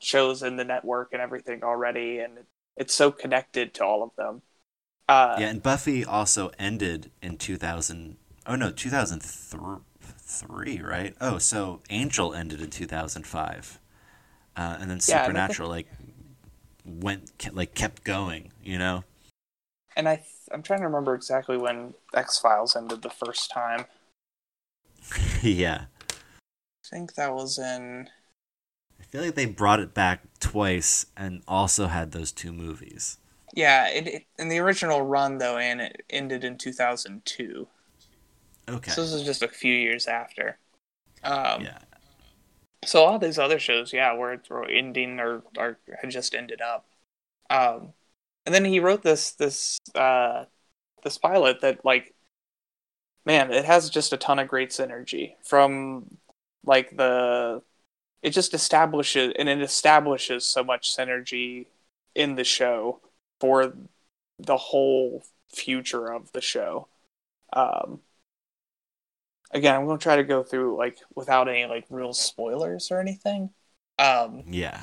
S2: shows in the network and everything already and it's so connected to all of them. Uh
S1: Yeah, and Buffy also ended in 2000. Oh no, 2003, right? Oh, so Angel ended in 2005, uh, and then
S2: Yeah, and think-
S1: Supernatural like went ke- like kept going. You know?
S2: and I th- I'm trying to remember exactly when X Files ended the first time. [laughs]
S1: yeah,
S2: I think that was in
S1: I feel like they brought it back twice and also had those two movies.
S2: yeah, it, it in the original run though, and it ended in 2002.
S1: Okay.
S2: So this is just a few years after. Um,
S1: yeah.
S2: So all these other shows, yeah, were, were ending or, or had just ended up. Um, and then he wrote this this uh, this pilot that like, man, it has just a ton of great synergy from like the it just establishes and it establishes so much synergy in the show for the whole future of the show. Um, again, I'm going to try to go through like without any like real spoilers or anything. Um,
S1: Yeah.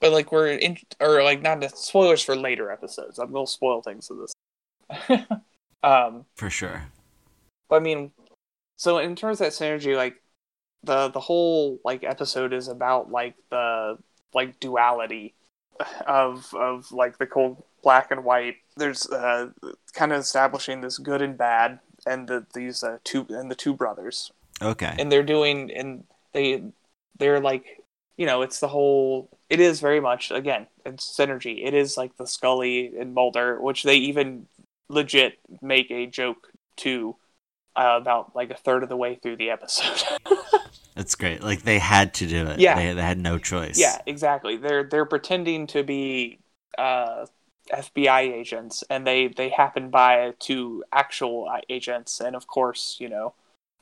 S2: but like we're in or like not the spoilers for later episodes. I'm going to spoil things of this. [laughs] um,
S1: For sure.
S2: but I mean, so in terms of that synergy, like the the whole like episode is about like the like duality of of like the cold black and white. There's uh, kind of establishing this good and bad, and the these uh, two and the two brothers,
S1: Okay.
S2: and they're doing and they they're like you know it's the whole it is very much again it's synergy it is like the scully and mulder which they even legit make a joke to uh, about like a third of the way through the episode [laughs]
S1: That's great. Like they had to do it.
S2: Yeah.
S1: They, they had no choice.
S2: yeah exactly they're they're pretending to be uh fbi agents and they they happen by to actual agents and of course you know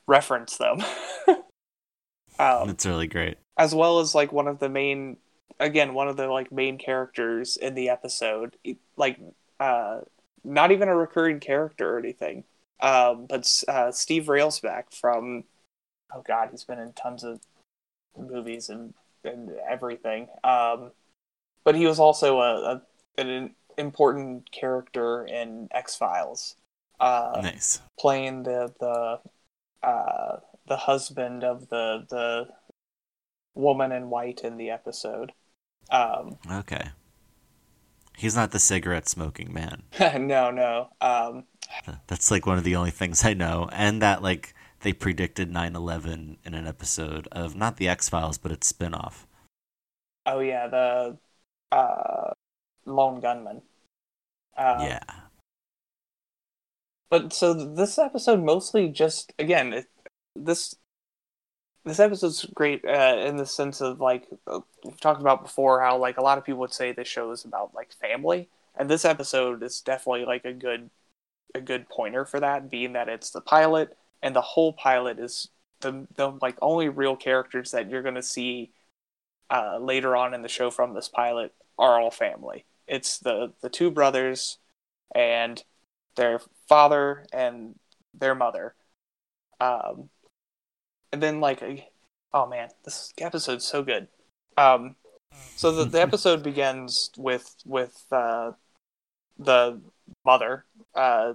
S2: reference them [laughs] um
S1: That's really great.
S2: as well as like one of the main again one of the like main characters in the episode like uh not even a recurring character or anything um but uh steve railsback from oh god he's been in tons of movies and and everything um but he was also a, a an important character in x-files uh
S1: Nice.
S2: playing the the uh the husband of the the woman in white in the episode. Um
S1: Okay. He's not the cigarette smoking man. [laughs]
S2: no, no. Um
S1: That's like one of the only things I know. And that like they predicted 9/11 in an episode of not the X-Files but its spin-off.
S2: oh yeah, the uh lone gunman. Um,
S1: yeah.
S2: But so this episode mostly just again it, this this episode's great uh, in the sense of like uh, we've talked about before how like a lot of people would say this show is about like family and this episode is definitely like a good a good pointer for that being that it's the pilot and the whole pilot is the the like only real characters that you're going to see uh, later on in the show from this pilot are all family it's the the two brothers and their father and their mother. Um, and then like, oh man, this episode's so good. Um, so the, the episode begins with with uh, the mother uh,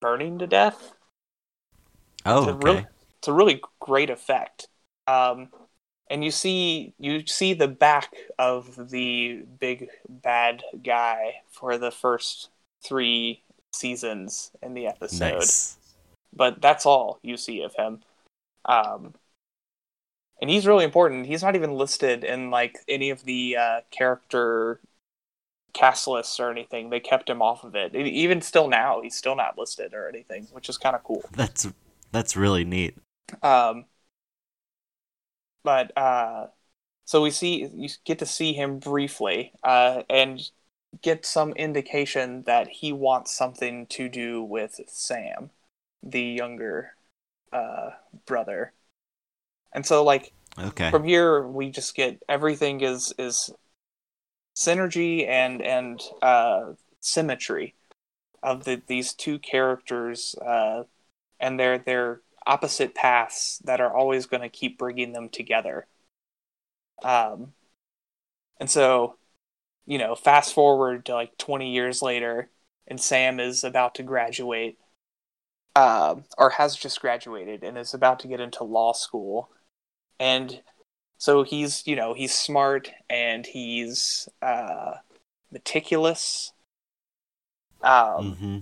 S2: burning to death.
S1: Oh,
S2: It's a
S1: okay.
S2: really, it's a really great effect. Um, and you see you see the back of the big bad guy for the first three seasons in the episode,
S1: Nice.
S2: but that's all you see of him. Um, and he's really important. He's not even listed in like any of the uh, character cast lists or anything. They kept him off of it. Even still now, he's still not listed or anything, which is kind of cool. [laughs]
S1: That's that's really neat.
S2: Um, but uh, so we see you get to see him briefly, uh, and get some indication that he wants something to do with Sam, the younger uh, brother. And so, like
S1: Okay.
S2: from here, we just get everything is is synergy and and uh, symmetry of the, these two characters uh, and their their opposite paths that are always going to keep bringing them together. Um, and so, you know, fast forward to like 20 years later, and Sam is about to graduate, uh, or has just graduated and is about to get into law school. And so he's, you know, he's smart and he's uh, meticulous. Um,
S1: hmm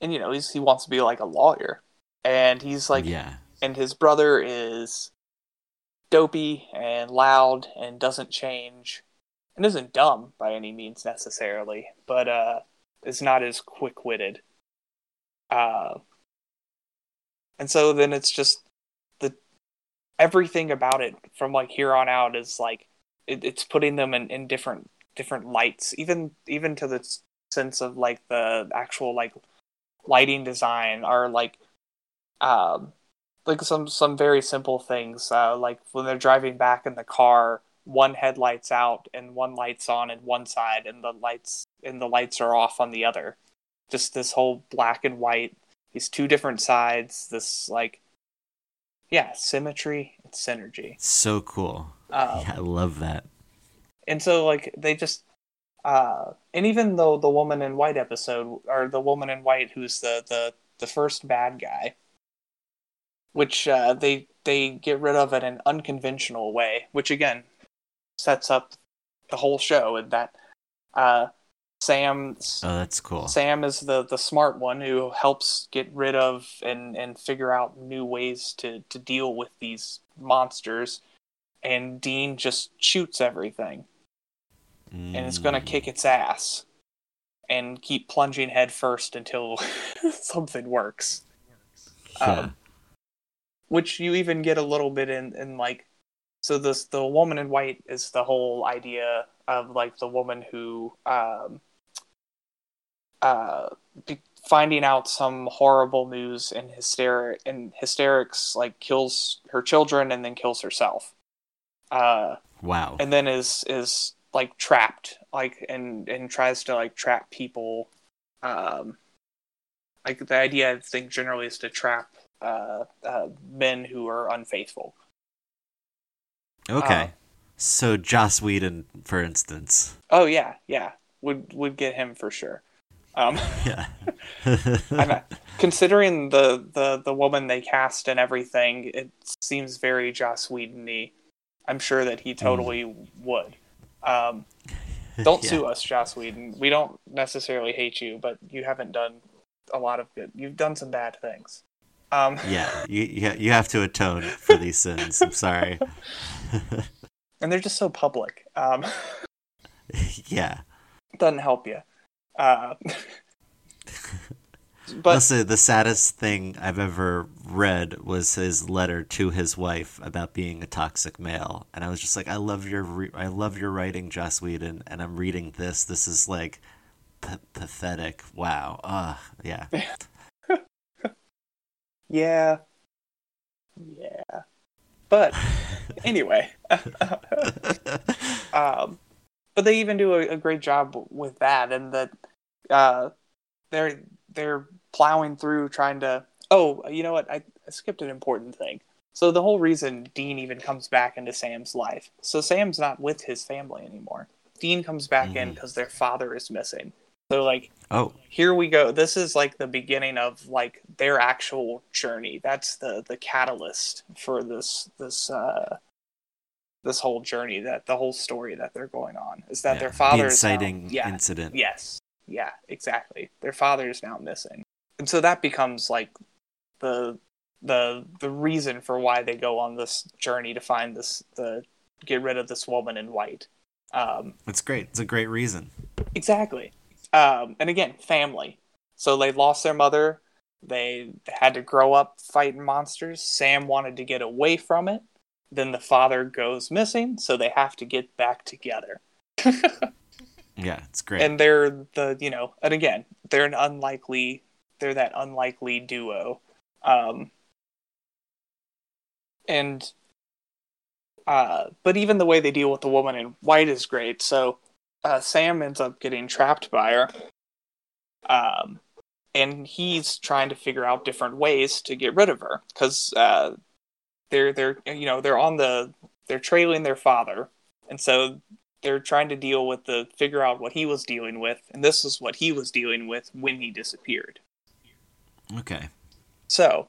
S2: and you know he's he wants to be like a lawyer and he's like
S1: yeah.
S2: and his brother is dopey and loud and doesn't change and isn't dumb by any means necessarily but uh is not as quick-witted uh and so then it's just the everything about it from like here on out is like it, it's putting them in, in different different lights even even to the sense of like the actual like lighting design are like um like some some very simple things uh like when they're driving back in the car one headlight's out and one light's on in one side and the lights and the lights are off on the other just this whole black and white these two different sides this like yeah symmetry and synergy
S1: So cool.
S2: um,
S1: yeah, [laughs] I love that.
S2: and so like they just uh and even though the woman in white episode or the woman in white who's the the the first bad guy which uh they they get rid of in an unconventional way which again sets up the whole show and that uh sam
S1: Oh, that's cool.
S2: sam is the the smart one who helps get rid of and and figure out new ways to to deal with these monsters and dean just shoots everything and it's going to
S1: Mm.
S2: kick its ass and keep plunging head first until [laughs] something works.
S1: Yeah.
S2: Um, which you even get a little bit in, in like, so this the woman in white is the whole idea of like the woman who um, uh, be- finding out some horrible news and hysteric and hysterics like kills her children and then kills herself. Uh,
S1: Wow.
S2: and then is is like trapped like and and tries to like trap people. Um like the idea i think generally is to trap uh, uh men who are unfaithful.
S1: Okay.
S2: uh,
S1: so Joss Whedon, for instance.
S2: oh yeah yeah. Would would get him for sure. Um [laughs]
S1: Yeah. [laughs]
S2: I'm considering the the the woman they cast and everything it seems very joss whedon i'm sure that he totally would um Don't [laughs]
S1: Yeah.
S2: sue us, Joss Whedon. We don't necessarily hate you, but you haven't done a lot of good. You've done some bad things. Um, [laughs]
S1: yeah. You, you you have to atone for these sins. I'm sorry. [laughs]
S2: and they're just so public. Um,
S1: yeah.
S2: doesn't help you. Uh, but
S1: also, the saddest thing I've ever read was his letter to his wife about being a toxic male, and I was just like, I love your, re- I love your writing, Joss Whedon, and I'm reading this. This is like p- pathetic. Wow. Ugh. Yeah. [laughs]
S2: yeah, yeah. But [laughs] anyway, [laughs] um, but they even do a, a great job with that, and that uh, they're they're plowing through trying to. Oh, you know what? I, I skipped an important thing. So the whole reason Dean even comes back into Sam's life. So Sam's not with his family anymore. Dean comes back in
S1: Mhm.
S2: because their father is missing. So like
S1: oh,
S2: here we go. This is like the beginning of like their actual journey. That's the the catalyst for this this uh this whole journey that the whole story that they're going on is that
S1: yeah.
S2: their father
S1: the
S2: is now-
S1: inciting
S2: yeah
S1: incident.
S2: yes yeah exactly their father is now missing and so that becomes like the the the reason for why they go on this journey to find this the get rid of this woman in white um
S1: It's great. It's a great reason.
S2: Exactly. Um, and again, family. So they lost their mother. They had to grow up fighting monsters. Sam wanted to get away from it. Then the father goes missing, so they have to get back together. [laughs]
S1: Yeah, it's great.
S2: And they're the, you know, and again, they're an unlikely, they're that unlikely duo. Um, and, uh, but even the way they deal with the woman in white is great. So, uh, Sam ends up getting trapped by her. Um, and he's trying to figure out different ways to get rid of her because uh, they're they're you know they're on the they're trailing their father, and so they're trying to deal with the figure out what he was dealing with, and this is what he was dealing with when he disappeared.
S1: okay.
S2: So,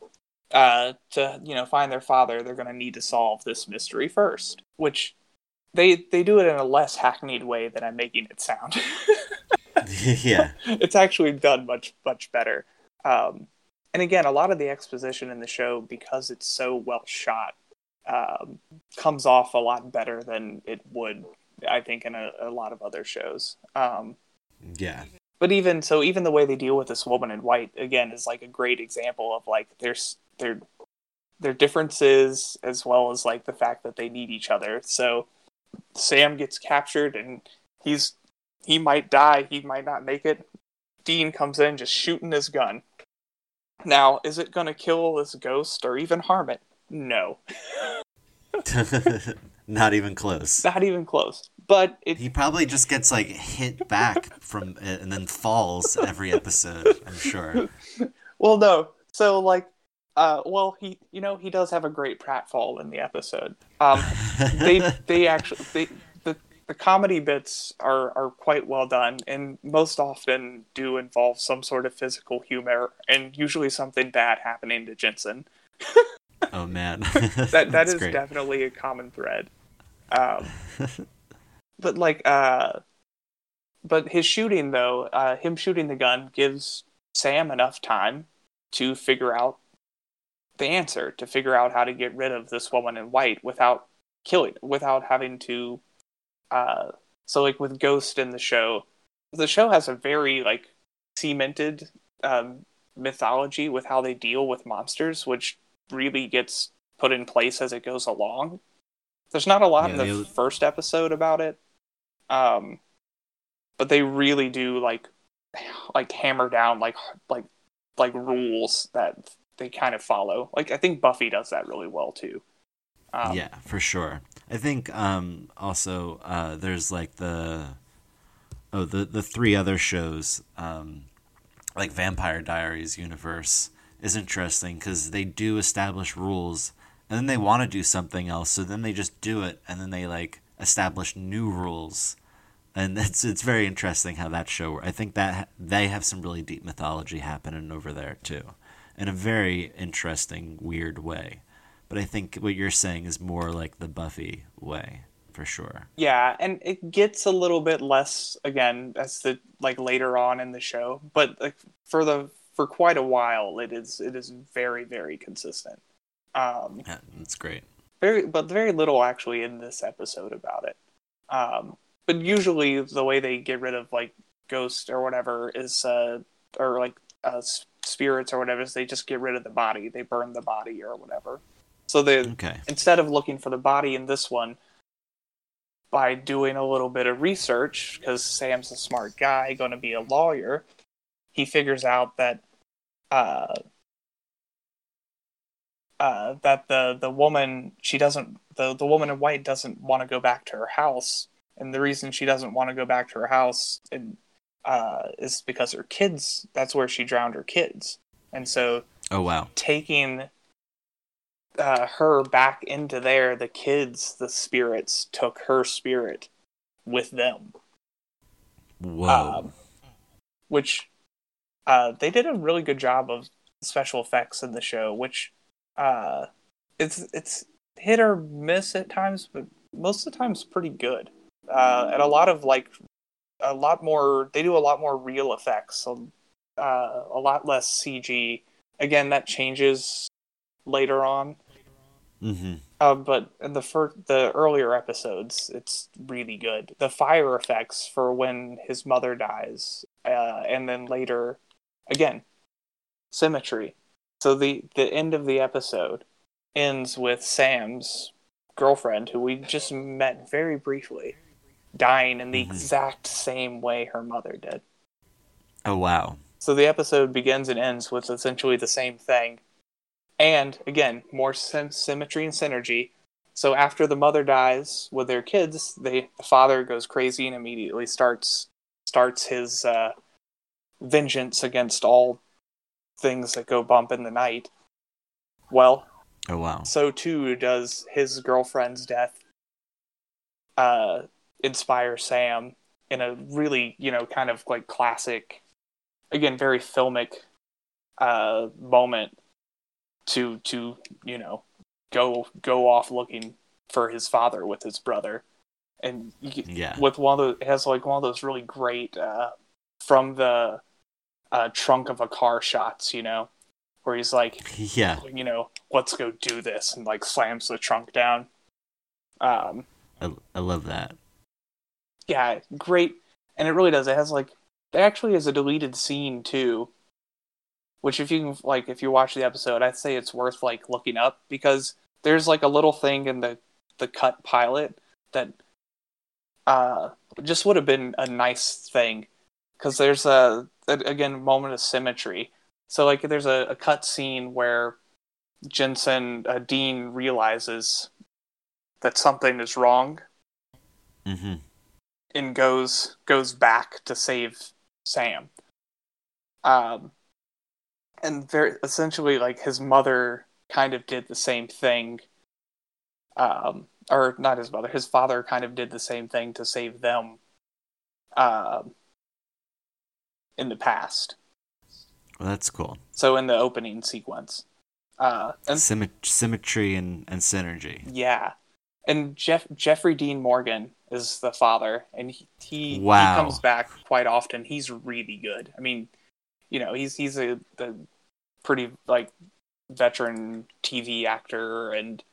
S2: uh, to you know find their father, they're going to need to solve this mystery first, which they they do it in a less hackneyed way than I'm making it sound. [laughs] [laughs]
S1: yeah.
S2: it's actually done much much better. Um, and again, a lot of the exposition in the show, because it's so well shot, um, comes off a lot better than it would, I think, in a, a lot of other shows. Um,
S1: Yeah.
S2: but even so, even the way they deal with this woman in white again is like a great example of like there's their their differences as well as like the fact that they need each other. So Sam gets captured and he's he might die, he might not make it. Dean comes in just shooting his gun. Now, is it going to kill this ghost or even harm it? No, [laughs] [laughs] [laughs]
S1: Not even close.
S2: not even close. But it
S1: He probably just gets like hit back from it and then falls every episode, I'm sure. [laughs]
S2: Well, no. So like, uh, well, he, you know, he does have a great pratfall in the episode. Um, they, [laughs] they actually, they, the, the comedy bits are are quite well done, and most often do involve some sort of physical humor, and usually something bad happening to Jensen. [laughs]
S1: oh man.
S2: That that
S1: That's great.
S2: definitely a common thread. Um, [laughs] but like, uh, but his shooting though, uh, him shooting the gun gives Sam enough time to figure out the answer, to figure out how to get rid of this woman in white without killing, without having to. Uh, so like with Ghost in the show, the show has a very like cemented um, mythology with how they deal with monsters, which really gets put in place as it goes along. There's not a lot
S1: Yeah,
S2: in the first episode about it, um, but they really do like like hammer down like like like rules that they kind of follow. Like I think Buffy does that really well too.
S1: Um, yeah, for sure. I think um, also uh, there's like the oh the the three other shows um, like Vampire Diaries universe is interesting because they do establish rules and then they want to do something else so then they just do it and then they like establish new rules and it's it's very interesting how that show I think that they have some really deep mythology happening over there too in a very interesting weird way but I think what you're saying is more like the Buffy way for sure.
S2: Yeah, and it gets a little bit less again as the like later on in the show, but like for the for quite a while it is it is very very consistent. Um,
S1: yeah, that's great.
S2: Very, but very little actually in this episode about it. Um, but usually the way they get rid of like ghosts or whatever is uh, or like uh, spirits or whatever is they just get rid of the body, they burn the body or whatever. So they okay. instead of looking for the body in this one, by doing a little bit of research, because Sam's a smart guy, going to be a lawyer, he figures out that uh, uh, that the the woman she doesn't the the woman in white doesn't want to go back to her house, and the reason she doesn't want to go back to her house and, uh, is because her kids. That's where she drowned her kids, and so
S1: oh wow,
S2: taking uh, her back into there, the kids, the spirits took her spirit with them.
S1: Whoa. Um,
S2: which uh, they did a really good job of special effects in the show, which uh, it's it's hit or miss at times, but most of the times pretty good. Uh, and a lot of like a lot more. They do a lot more real effects, so uh, a lot less CG. Again, that changes later on.
S1: Mm-hmm.
S2: Uh, but in the first, the earlier episodes, it's really good. The fire effects for when his mother dies, uh, and then later, again, symmetry. So the the end of the episode ends with Sam's girlfriend, who we just met very briefly, dying in the mm-hmm. exact same way her mother did.
S1: Oh wow!
S2: So the episode begins and ends with essentially the same thing and again more sim- symmetry and synergy so after the mother dies with their kids they, the father goes crazy and immediately starts starts his uh, vengeance against all things that go bump in the night. Well
S1: oh wow.
S2: so too does his girlfriend's death uh, inspire sam in a really you know kind of like classic again very filmic uh, moment to to you know go go off looking for his father with his brother. And
S1: yeah.
S2: with one of those it has like one of those really great uh from the uh trunk of a car shots you know where he's like
S1: yeah.
S2: you know let's go do this and like slams the trunk down. Um
S1: i, I love that.
S2: yeah great. And it really does. It has like it actually has a deleted scene too which if you can like if you watch the episode i'd say it's worth like looking up because there's like a little thing in the the cut pilot that uh just would have been a nice thing because there's a, again moment of symmetry. So like there's a, a cut scene where jensen uh, dean realizes that something is wrong
S1: mm-hmm.
S2: and goes goes back to save sam. Um and very essentially like his mother kind of did the same thing um or not his mother his father kind of did the same thing to save them. Uh, in the past.
S1: Well that's cool.
S2: So in the opening sequence. Uh and
S1: Symmet- symmetry and, and synergy.
S2: Yeah. And jeff jeffrey dean morgan is the father and he he,
S1: wow.
S2: he comes back quite often. He's really good. I mean you know he's he's a, a pretty like veteran TV actor and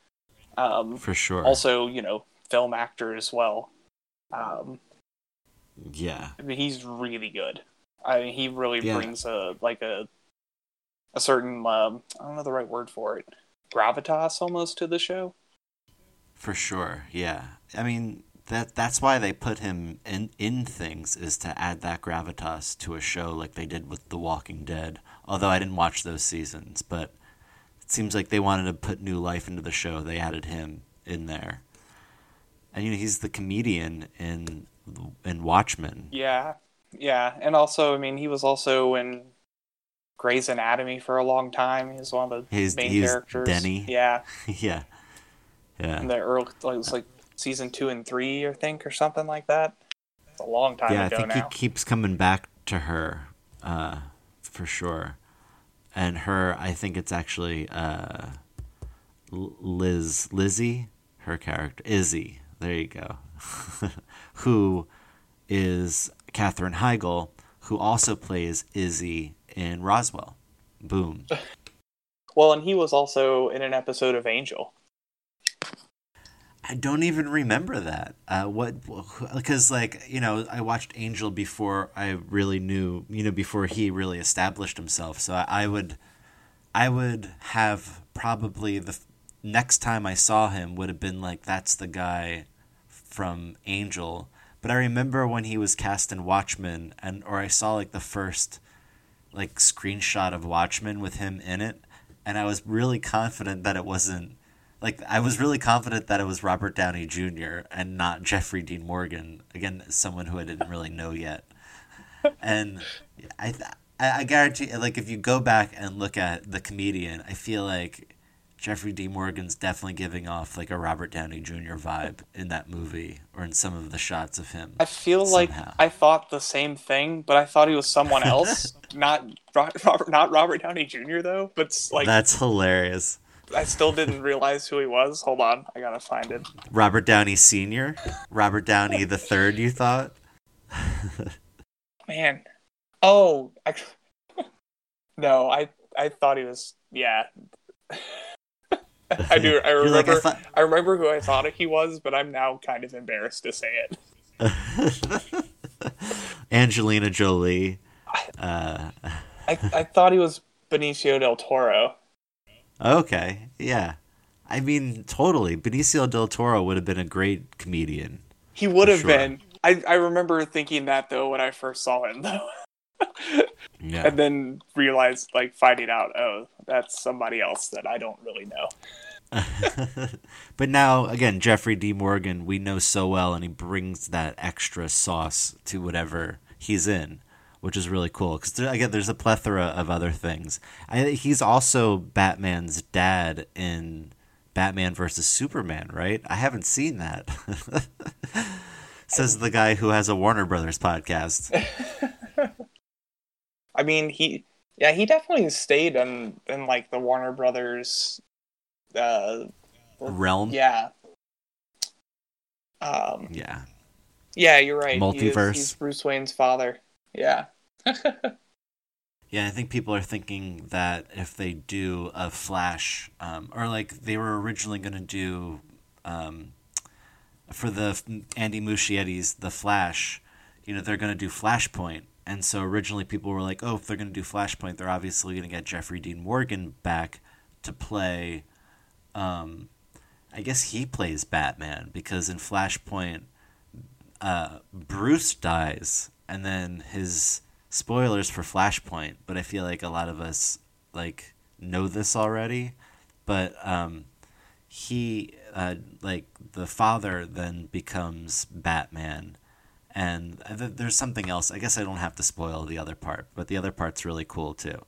S2: um,
S1: for sure.
S2: also you know film actor as well. Um,
S1: yeah,
S2: I mean he's really good. I mean he really yeah. brings a like a a certain um, I don't know the right word for it gravitas almost to the show.
S1: For sure, yeah. I mean that that's why they put him in in things is to add that gravitas to a show like they did with The Walking Dead. Although I didn't watch those seasons, but it seems like they wanted to put new life into the show. They added him in there, and you know he's the comedian in in Watchmen.
S2: Yeah, yeah, and also, I mean, he was also in Grey's Anatomy for a long time. He was one of the
S1: He's-
S2: main
S1: he was
S2: characters.
S1: Denny. [laughs]
S2: Yeah, [laughs]
S1: yeah, yeah.
S2: in the early, like, it was like season two and three, I think, or something like that. It's a long time
S1: yeah, I think
S2: now.
S1: he keeps coming back to her, uh, for sure. And her, I think it's actually uh, Liz, Lizzie, her character, Izzy. There you go. [laughs] who is Katherine Heigl, who also plays Izzy in Roswell. Boom. [laughs]
S2: Well, and he was also in an episode of Angel.
S1: I don't even remember that. Uh, what? Because like you know, I watched Angel before I really knew. You know, before he really established himself. So I, I would, I would have probably the f- next time I saw him would have been like that's the guy from Angel. But I remember when he was cast in Watchmen, and or I saw like the first like screenshot of Watchmen with him in it, and I was really confident that it wasn't like I was really confident that it was Robert Downey Jr. and not Jeffrey Dean Morgan. Again, someone who I didn't really know yet. And I, I guarantee, like, if you go back and look at the comedian, I feel like Jeffrey D. Morgan's definitely giving off like a Robert Downey Jr. vibe in that movie or in some of the shots of him.
S2: I feel like I thought the same thing, but I thought he was someone [laughs] else, not Robert, not Robert Downey Jr. though. But like,
S1: That's hilarious.
S2: I still didn't realize who he was. Hold on, I gotta find it.
S1: Robert Downey Sr., Robert Downey the third. You thought?
S2: Man, oh, I, [laughs] no, I I thought he was. Yeah, [laughs] [laughs] I do. I
S1: You're like, I
S2: remember.
S1: thought-
S2: I remember who I thought he was, but I'm now kind of embarrassed to say it. [laughs]
S1: Angelina Jolie. Uh,
S2: I I thought he was Benicio del Toro.
S1: okay, yeah. I mean, totally. Benicio del Toro would have been a great comedian.
S2: He would have
S1: Sure.
S2: been. I I remember thinking that though when I first saw him though.
S1: Yeah.
S2: and then realized like finding out oh that's somebody else that i don't really know [laughs]
S1: but now, again, Jeffrey D. Morgan, we know so well, and he brings that extra sauce to whatever he's in, which is really cool. Because again, there's a plethora of other things. I, he's also Batman's dad in Batman versus Superman, right? I haven't seen that. [laughs] Says the guy who has a Warner Brothers podcast. [laughs]
S2: i mean he yeah he definitely stayed in in like the warner brothers uh
S1: Realm.
S2: yeah um
S1: Yeah.
S2: yeah you're right He is-
S1: Multiverse.
S2: he's bruce wayne's father yeah [laughs]
S1: Yeah, I think people are thinking that if they do a Flash, um, or like they were originally going to do um, for the Andy Muschietti's The Flash, you know, they're going to do Flashpoint. And so originally people were like, oh, if they're going to do Flashpoint, they're obviously going to get Jeffrey Dean Morgan back to play. Um, I guess he plays Batman because in Flashpoint, uh, Bruce dies, and then his spoilers for Flashpoint, but I feel like a lot of us like know this already. But um, he, uh, like the father, then becomes Batman, and th- there's something else. I guess I don't have to spoil the other part, but the other part's really cool too.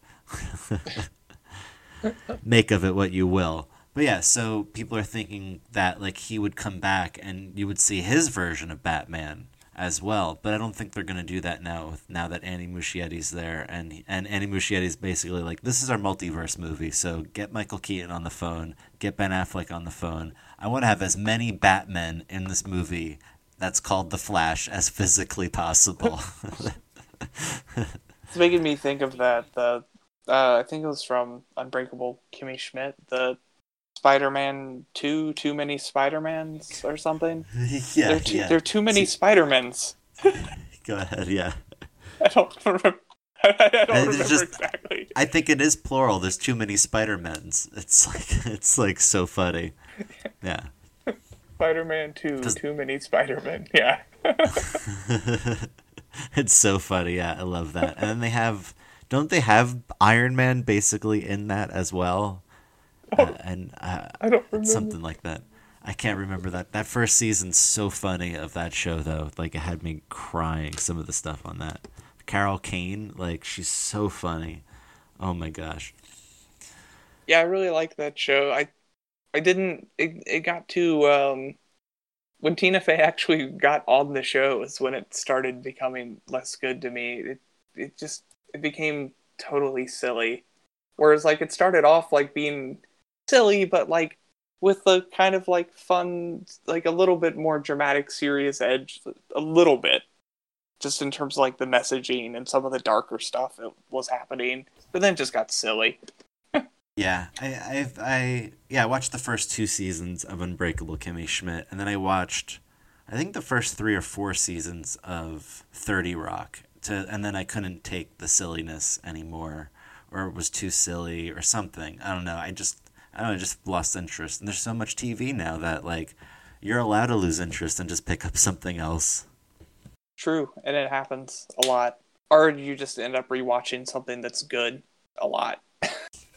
S1: [laughs] Make of it what you will. But yeah, so people are thinking that like he would come back and you would see his version of Batman as well. But I don't think they're gonna do that now. With, now that Andy Muschietti's there, and and Andy Muschietti's basically like, this is our multiverse movie. So get Michael Keaton on the phone, get Ben Affleck on the phone. I want to have as many Batmen in this movie that's called The Flash as physically possible. [laughs]
S2: it's making me think of that the uh i think it was from unbreakable kimmy schmidt the spider-man 2 too many spider-mans or something [laughs]
S1: yeah,
S2: there, are too,
S1: yeah.
S2: there are too many spider-mans
S1: Go ahead. Yeah. [laughs]
S2: I don't remember. I don't remember
S1: just-
S2: exactly.
S1: I think it is plural. There's too many Spider-Mens. It's like it's like so funny. Yeah.
S2: Spider-Man Two.
S1: Does-
S2: Too many Spider-Man. [laughs] Yeah. [laughs]
S1: it's so funny. Yeah, I love that. And then they have, don't they have Iron Man basically in that as well? Uh, and uh,
S2: I don't remember.
S1: something like that. I can't remember that. That first season's so funny of that show though. Like it had me crying. Some of the stuff on that. Carol Kane, like she's so funny. Oh my gosh.
S2: Yeah, I really like that show. I I didn't it, it got to um when Tina Fey actually got on the show is when it started becoming less good to me. It it just it became totally silly. Whereas like it started off like being silly but like with the kind of like fun like a little bit more dramatic serious edge a little bit just in terms of like the messaging and some of the darker stuff that was happening but then just got silly
S1: Yeah, I, I, I, yeah, I watched the first two seasons of Unbreakable Kimmy Schmidt, and then I watched, I think the first three or four seasons of Thirty Rock, to, and then I couldn't take the silliness anymore, or it was too silly or something. I don't know. I just, I don't know, just lost interest. And there's so much TV now that like, you're allowed to lose interest and just pick up something else.
S2: True, and it happens a lot. Or you just end up rewatching something that's good a lot.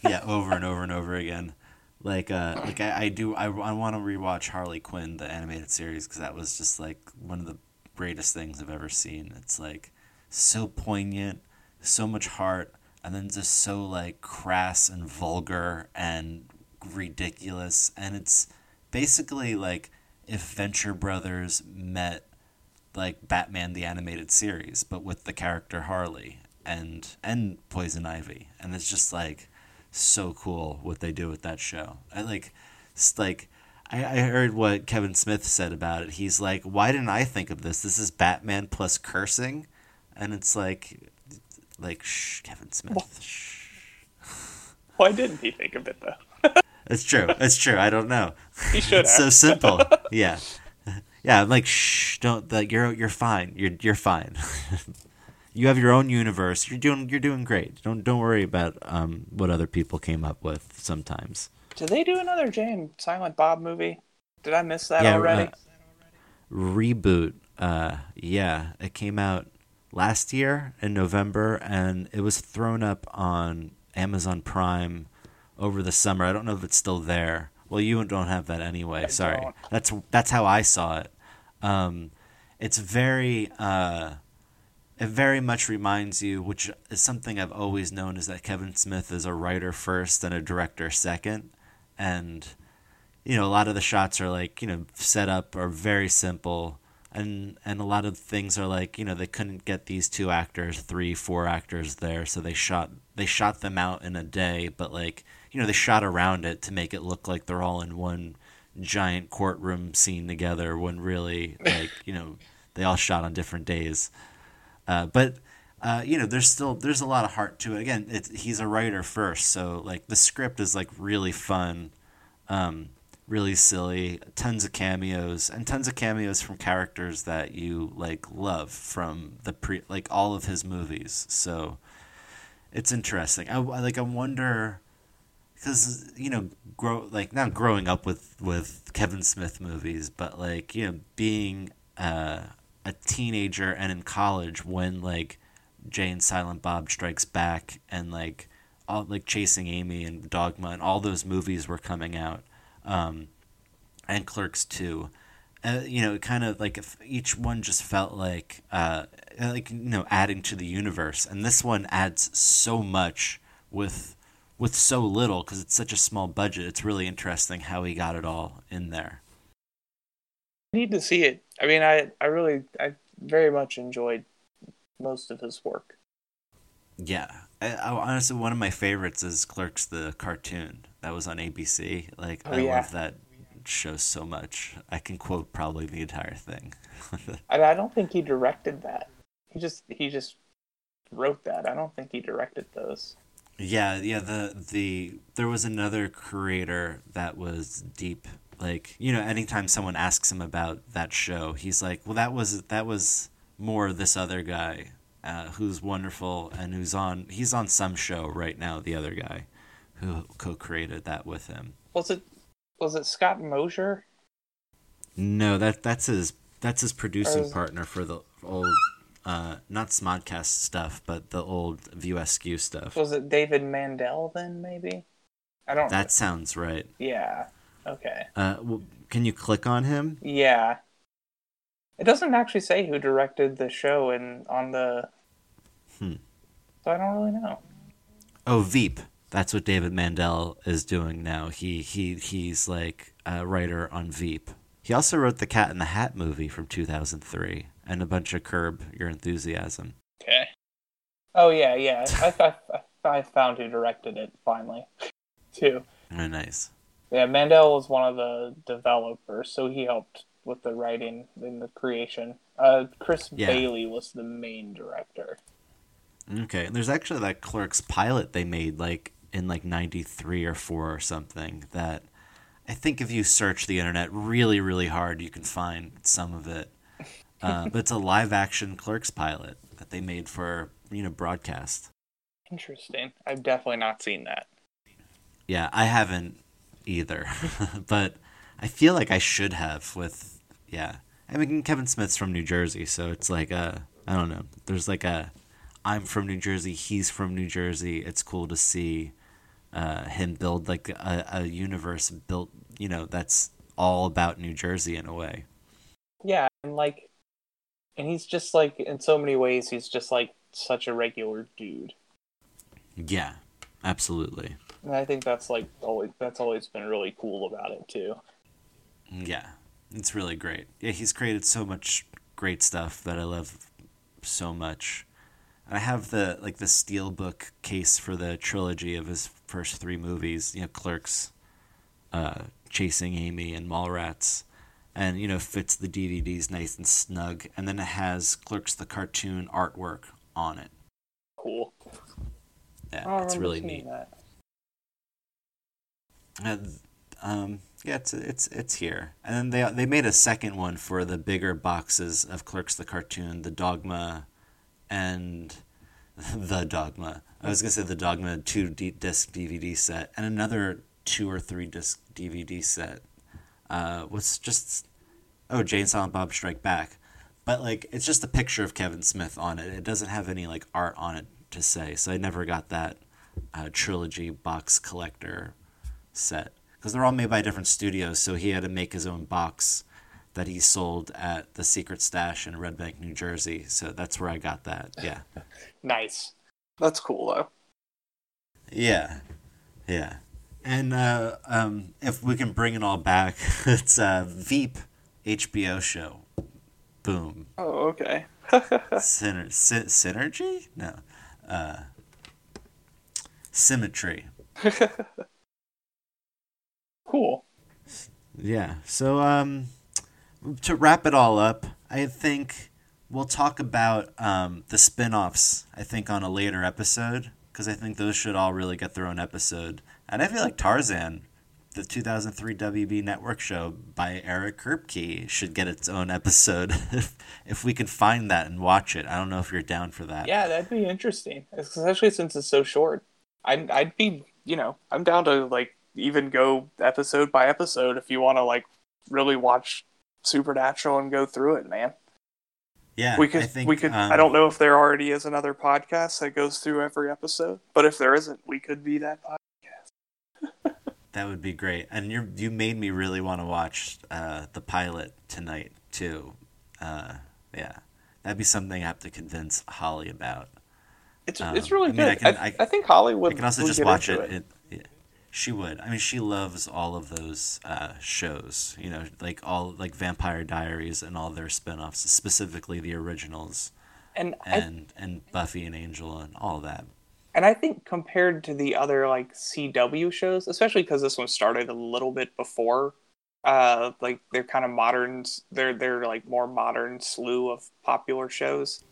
S1: Yeah, over and over and over again. Like, uh, like I, I do. I, I want to rewatch Harley Quinn, the animated series, because that was just like one of the greatest things I've ever seen. It's like so poignant, so much heart, and then just so like crass and vulgar and ridiculous. And it's basically like if Venture Brothers met like Batman the animated series, but with the character Harley and and Poison Ivy, and it's just like so cool what they do with that show. I like, it's like, I, I heard what Kevin Smith said about it. He's like, why didn't I think of this? This is Batman plus cursing, and it's like, like shh, Kevin Smith. Shh.
S2: Why didn't he think of it though? [laughs]
S1: It's true. It's true. I don't know.
S2: He should
S1: It's so simple. [laughs] Yeah. Yeah, I'm like, shh, don't. Like, you're you're fine. You're you're fine. [laughs] you have your own universe. You're doing you're doing great. Don't don't worry about um what other people came up with. Sometimes.
S2: Did they do another Jay and Silent Bob movie? Did I miss that
S1: Yeah,
S2: already?
S1: uh, reboot. Uh, yeah, it came out last year in November, and it was thrown up on Amazon Prime over the summer. I don't know if it's still there. Well, you don't have that anyway. Sorry.
S2: don't.
S1: That's that's how I saw it. Um, it's very uh, it very much reminds you, which is something I've always known, is that Kevin Smith is a writer first and a director second, and you know a lot of the shots are like you know set up are very simple. And and a lot of things are like you know they couldn't get these two actors three four actors there. So they shot they shot them out in a day but like you know they shot around it to make it look like they're all in one giant courtroom scene together when really like you know they all shot on different days uh, but uh, you know there's still there's a lot of heart to it again he's a writer first so like the script is like really fun um, really silly, tons of cameos, and tons of cameos from characters that you like love from the pre like all of his movies. So it's interesting. I, I like I wonder because you know grow like not growing up with with Kevin Smith movies, but like you know being uh, a teenager and in college when like Jay and Silent Bob Strikes Back and like all like Chasing Amy and Dogma and all those movies were coming out, um, and Clerks too. Uh, you know, it kind of like each one just felt like uh, like you know adding to the universe, and this one adds so much with with so little because it's such a small budget. It's really interesting how he got it all in there.
S2: I need to see it. I mean, I I really I very much enjoyed most of his work.
S1: Yeah, I, I, honestly, one of my favorites is Clerks the cartoon that was on ABC. Like,
S2: Oh,
S1: I
S2: yeah.
S1: love that show so much. I can quote probably the entire thing. [laughs]
S2: I, I don't think he directed that. He just he just wrote that. I don't think he directed those.
S1: yeah, yeah. The the there was another creator that was deep. Like, you know, anytime someone asks him about that show, he's like, "Well, that was that was more this other guy." Uh, who's wonderful and who's on he's on some show right now the other guy who co-created that with him
S2: Was it was it Scott Mosier?
S1: No, that that's his that's his producing
S2: is-
S1: partner for the old uh not Smodcast stuff, but the old View Askew stuff.
S2: Was it David Mandel then? Maybe. I don't.
S1: That sounds right.
S2: Yeah. Okay.
S1: Uh, w- can you click on him?
S2: Yeah. It doesn't actually say who directed the show in on the.
S1: Hmm.
S2: So I don't really know.
S1: Oh, Veep. That's what David Mandel is doing now. He he he's like a writer on Veep. He also wrote the Cat in the Hat movie from 2003 and a bunch of Curb Your Enthusiasm.
S2: Okay. Oh yeah, yeah. I I, I, I found who directed it finally, too. [laughs]
S1: Oh, nice.
S2: Yeah, Mandel was one of the developers, so he helped with the writing and the creation. Uh, Chris
S1: Yeah.
S2: Bailey was the main director.
S1: Okay, and there's actually that Clerks pilot they made like in like 93 or 4 or something that I think if you search the internet really really hard you can find some of it. [laughs] Uh, but it's a live action Clerks pilot that they made for, you know, broadcast.
S2: Interesting. I've definitely not seen that.
S1: Yeah, I haven't either, [laughs] but I feel like I should have. With yeah, I mean Kevin Smith's from New Jersey, so it's like a I don't know. There's like a I'm from New Jersey, he's from New Jersey. It's cool to see uh, him build like a, a universe built, you know, that's all about New Jersey in a way.
S2: Yeah, and like, and he's just like in so many ways, he's just like such a regular dude.
S1: Yeah, absolutely.
S2: And I think that's like always that's always been really cool about it too.
S1: Yeah, it's really great. Yeah, he's created so much great stuff that I love so much. And I have the like the steelbook case for the trilogy of his first three movies. You know, Clerks, uh, Chasing Amy, and Mallrats, and you know fits the DVDs nice and snug. And then it has Clerks the cartoon artwork on it.
S2: Cool.
S1: Yeah, it's really neat.
S2: That.
S1: And, um, yeah, it's it's it's here. And then they they made a second one for the bigger boxes of Clerks the cartoon, the Dogma, and [laughs] the Dogma. I was gonna say the Dogma two D- disc DVD set, and another two or three disc DVD set. Uh, was just oh Jay and Silent Bob Strike Back, but like it's just a picture of Kevin Smith on it. It doesn't have any like art on it to say. So I never got that uh, trilogy box collector set because they're all made by different studios. So he had to make his own box that he sold at the Secret Stash in Red Bank, New Jersey. So that's where I got that. Yeah, [laughs]
S2: Nice. That's cool though.
S1: yeah, yeah. And uh, um, if we can bring it all back, [laughs] it's a Veep HBO show. Boom.
S2: Oh, okay. [laughs]
S1: Syner- sy- synergy? No. Uh, symmetry.
S2: Cool.
S1: Yeah. So um to wrap it all up, I think we'll talk about um the spin-offs I think on a later episode because I think those should all really get their own episode. And I feel like Tarzan, the 2003 WB network show by Eric Kripke should get its own episode [laughs] if, if we can find that and watch it. I don't know if you're down for that.
S2: Yeah, that'd be interesting, especially since it's so short. I'd I'd be you know I'm down to like even go episode by episode if you want to like really watch Supernatural and go through it, man.
S1: Yeah.
S2: we could
S1: I think,
S2: we could
S1: um,
S2: I don't know if there already is another podcast that goes through every episode, but if there isn't, we could be that podcast. [laughs]
S1: That would be great. And you you made me really want to watch uh, the pilot tonight too. Uh, yeah, that'd be something I have to convince Holly about.
S2: It's
S1: Um,
S2: it's really
S1: I mean, I
S2: good.
S1: can-
S2: I,
S1: I-
S2: I think Hollywood
S1: I can also just watch
S2: into
S1: it. it. She would. I mean, she loves all of those uh, shows. You know, like all like Vampire Diaries and all their spin-offs, specifically the originals
S2: and I
S1: and and Buffy and Angel and all that.
S2: and I think compared to the other like CW shows, especially because this one started a little bit before, uh, like they're kind of modern. They're they're like more modern slew of popular shows.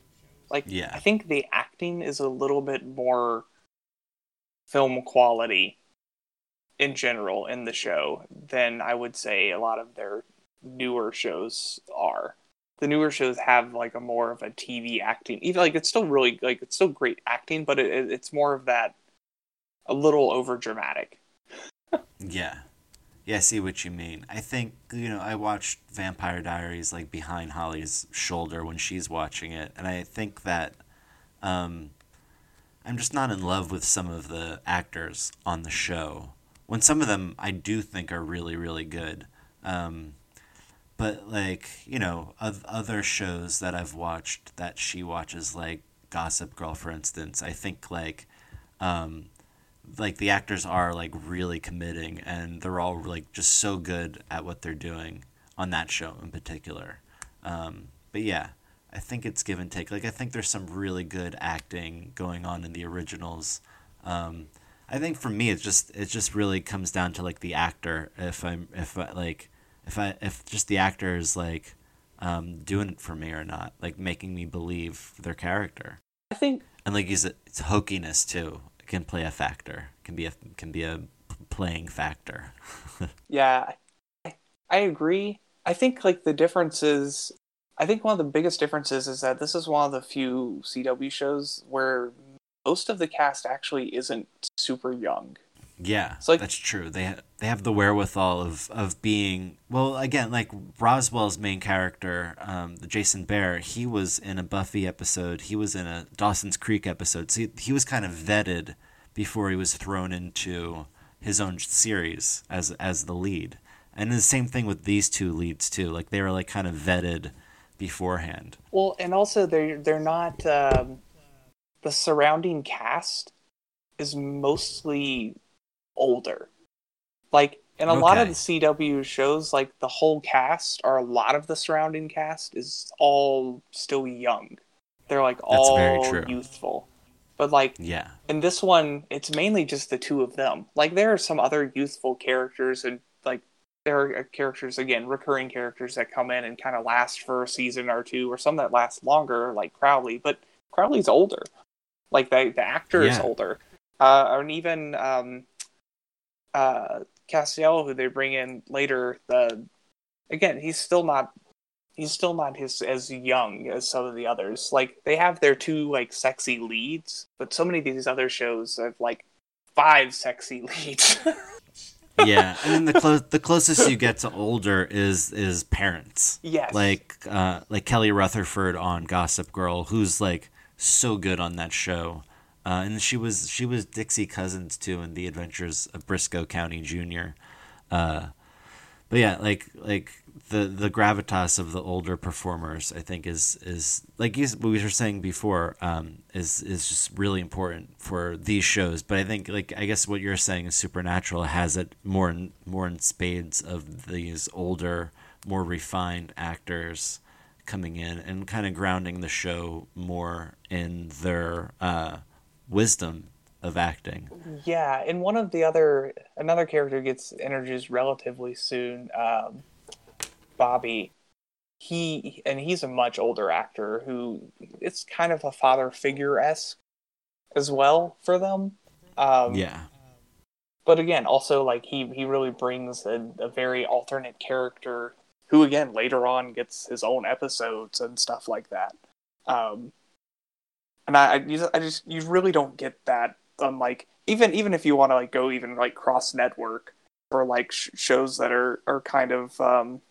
S2: Like
S1: Yeah.
S2: I think the acting is a little bit more film quality in general in the show than I would say a lot of their newer shows are. The newer shows have like a more of a TV acting. Even like it's still really like it's still great acting, but it, it- it's more of that a little over dramatic.
S1: Yeah, Yeah, I see what you mean. I think you know I watched Vampire Diaries like behind Holly's shoulder when she's watching it, and I think that um, I'm just not in love with some of the actors on the show. When some of them I do think are really really good, um, but like you know of other shows that I've watched that she watches like Gossip Girl for instance, I think like um, like the actors are like really committing and they're all like just so good at what they're doing on that show in particular. Um, but yeah, I think it's give and take. Like I think there's some really good acting going on in the originals. Um, I think for me, it just it just really comes down to like the actor. If I'm if I, like if I if just the actor is like um, doing it for me or not, like making me believe their character.
S2: I think
S1: And like he's it's hokiness too can play a factor. Can be a can be a playing factor. [laughs]
S2: Yeah, I, I agree. I think like the difference is, I think one of the biggest differences is that this is one of the few CW shows where most of the cast actually isn't super young.
S1: Yeah,
S2: It's like-
S1: that's true. They ha- they have the wherewithal of of being well. Again, like Roswell's main character, um, the Jason Behr. He was in a Buffy episode. He was in a Dawson's Creek episode. So he, he was kind of vetted before he was thrown into his own series as as the lead. And the same thing with these two leads too. Like they were like kind of vetted beforehand.
S2: Well, and also they're they're not um, the surrounding cast is mostly older. Like in a lot of the CW shows, like the whole cast or a lot of the surrounding cast is all still young. They're like
S1: That's very
S2: all youthful. But like
S1: Yeah.
S2: in this one, it's mainly just the two of them. Like there are some other youthful characters, and like there are characters again, recurring characters that come in and kind of last for a season or two, or some that last longer, like Crowley. But Crowley's older. Like the the actor is older, uh, and even um, uh, Castiel, who they bring in later, the again, he's still not. He's still not his as young as some of the others. Like they have their two like sexy leads, but so many of these other shows have like five sexy [laughs] leads.
S1: yeah, and then the [laughs] close the closest you get to older is is parents.
S2: yes,
S1: Like uh, like Kelly Rutherford on Gossip Girl, who's like so good on that show, uh, and she was she was Dixie Cousins too in The Adventures of Brisco County Jr. Uh, but yeah, like like the the gravitas of the older performers, I think is is like you, we were saying before, um, is is just really important for these shows. But I think like I guess what you're saying is Supernatural has it more in more in spades of these older, more refined actors coming in and kind of grounding the show more in their uh, wisdom of acting.
S2: yeah. And one of the other another character gets introduced relatively soon. Um, Bobby, he and he's a much older actor who it's kind of a father figure esque as well for them. Um,
S1: Yeah.
S2: but again also like he he really brings a, a very alternate character who again later on gets his own episodes and stuff like that um and i i, just- I just you really don't get that on like even even if you want to like go even like cross network for like sh- shows that are are kind of um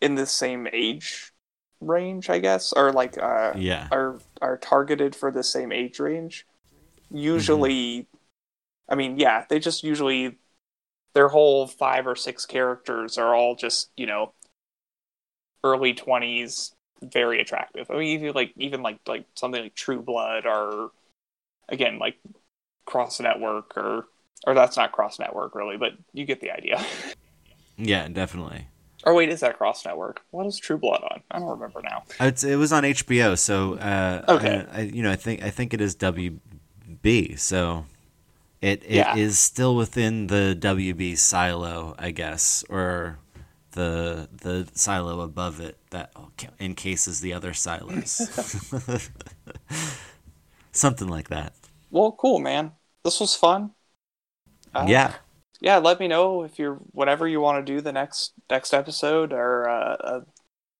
S2: in the same age range i guess or like uh
S1: Yeah.
S2: are are targeted for the same age range usually i mean yeah they just usually their whole five or six characters are all just you know early 20s very attractive i mean even like even like like something like true blood or again like cross network or or that's not cross network really but you get the idea [laughs]
S1: Yeah, definitely.
S2: or wait is that cross network what is true blood on i don't remember now
S1: It's, it was on HBO, so uh,
S2: Okay.
S1: I, I, you know, I think I think it is WB, so it it is
S2: Yeah.
S1: still within the WB silo, I guess, or the the silo above it that encases the other silos, [laughs] something like that.
S2: well cool man. This was fun. Uh,
S1: yeah,
S2: yeah let me know if you're whatever you want to do the next next episode or uh, uh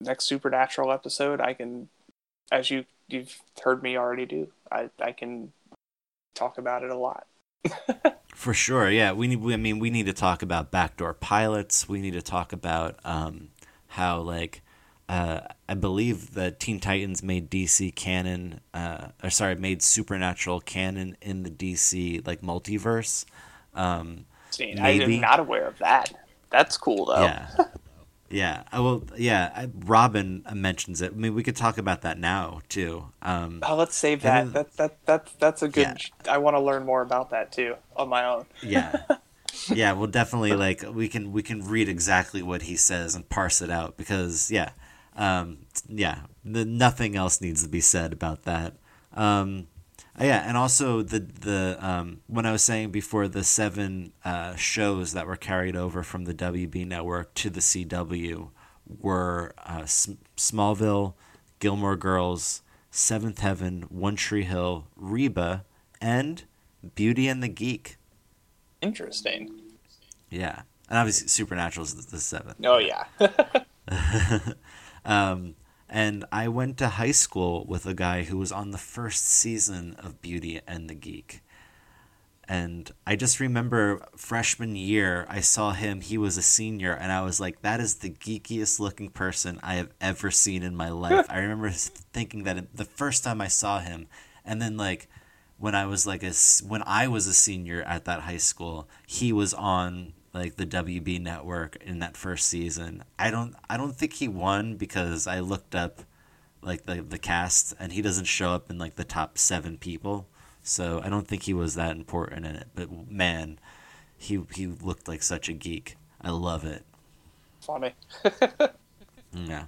S2: next supernatural episode i can as you you've heard me already do i i can talk about it a lot [laughs]
S1: For sure, yeah. We need. We, I mean, we need to talk about backdoor pilots. We need to talk about um, how, like, uh, I believe the Teen Titans made DC canon, uh, or sorry, made Supernatural canon in the DC like multiverse. Um,
S2: See, I'm not aware of that. That's cool though.
S1: yeah, [laughs] yeah. I will. Yeah, Robin mentions it. I mean, we could talk about that now too. Um,
S2: Oh, let's save that. That that that that's a good.
S1: Yeah.
S2: I want to learn more about that too on my own.
S1: yeah [laughs] yeah we'll definitely like we can we can read exactly what he says and parse it out because yeah um yeah the, nothing else needs to be said about that um uh, yeah and also the the um when i was saying before the seven uh shows that were carried over from the wb network to the cw were uh, S- smallville gilmore girls seventh heaven one tree hill reba and beauty and the geek
S2: Interesting.
S1: yeah, and obviously Supernatural is the, the seventh.
S2: Oh yeah. [laughs] [laughs]
S1: Um, and I went to high school with a guy who was on the first season of Beauty and the Geek. And I just remember freshman year, I saw him. He was a senior, and I was like, "That is the geekiest looking person I have ever seen in my [laughs] life." I remember thinking that the first time I saw him, and then like when I was like a when I was a senior at that high school, he was on like the WB network in that first season. I don't I don't think he won because I looked up like the the cast and he doesn't show up in like the top 7 people. So I don't think he was that important in it. But man, he he looked like such a geek. I love it.
S2: Funny. [laughs]
S1: Yeah.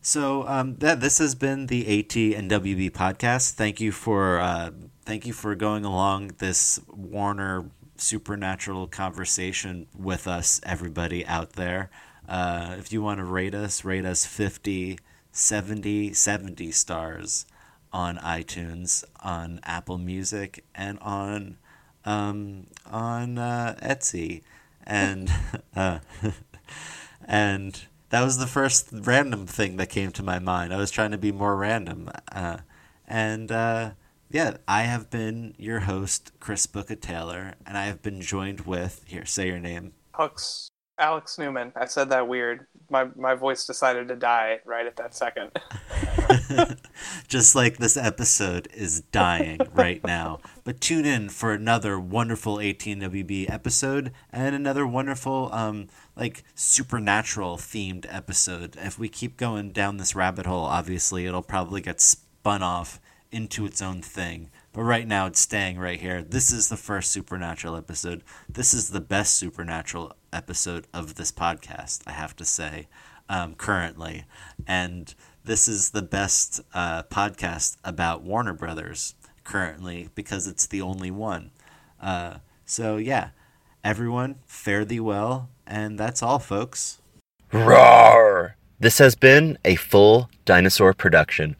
S1: So um, that this has been the AT and WB podcast. Thank you for uh, thank you for going along this Warner supernatural conversation with us, everybody out there. Uh, if you want to rate us, rate us 50, 70, 70 stars on iTunes, on Apple Music, and on um, on uh, Etsy, and [laughs] uh, [laughs] and that was the first random thing that came to my mind. I was trying to be more random, uh, and uh, yeah, I have been your host, Chris Booker Taylor, and I have been joined with here. Say your name.
S2: Alex Alex Newman. I said that weird. My my voice decided to die right at that second. [laughs]
S1: Just like this episode is dying right now. But tune in for another wonderful 18WB episode and another wonderful, um, like supernatural themed episode. If we keep going down this rabbit hole, obviously it'll probably get spun off into its own thing. But right now it's staying right here. This is the first supernatural episode. This is the best supernatural episode of this podcast, I have to say, um, currently. And this is the best uh, podcast about Warner Brothers currently because it's the only one. Uh, so, yeah, everyone, fare thee well. And that's all, folks.
S4: Roar! This has been a full dinosaur production.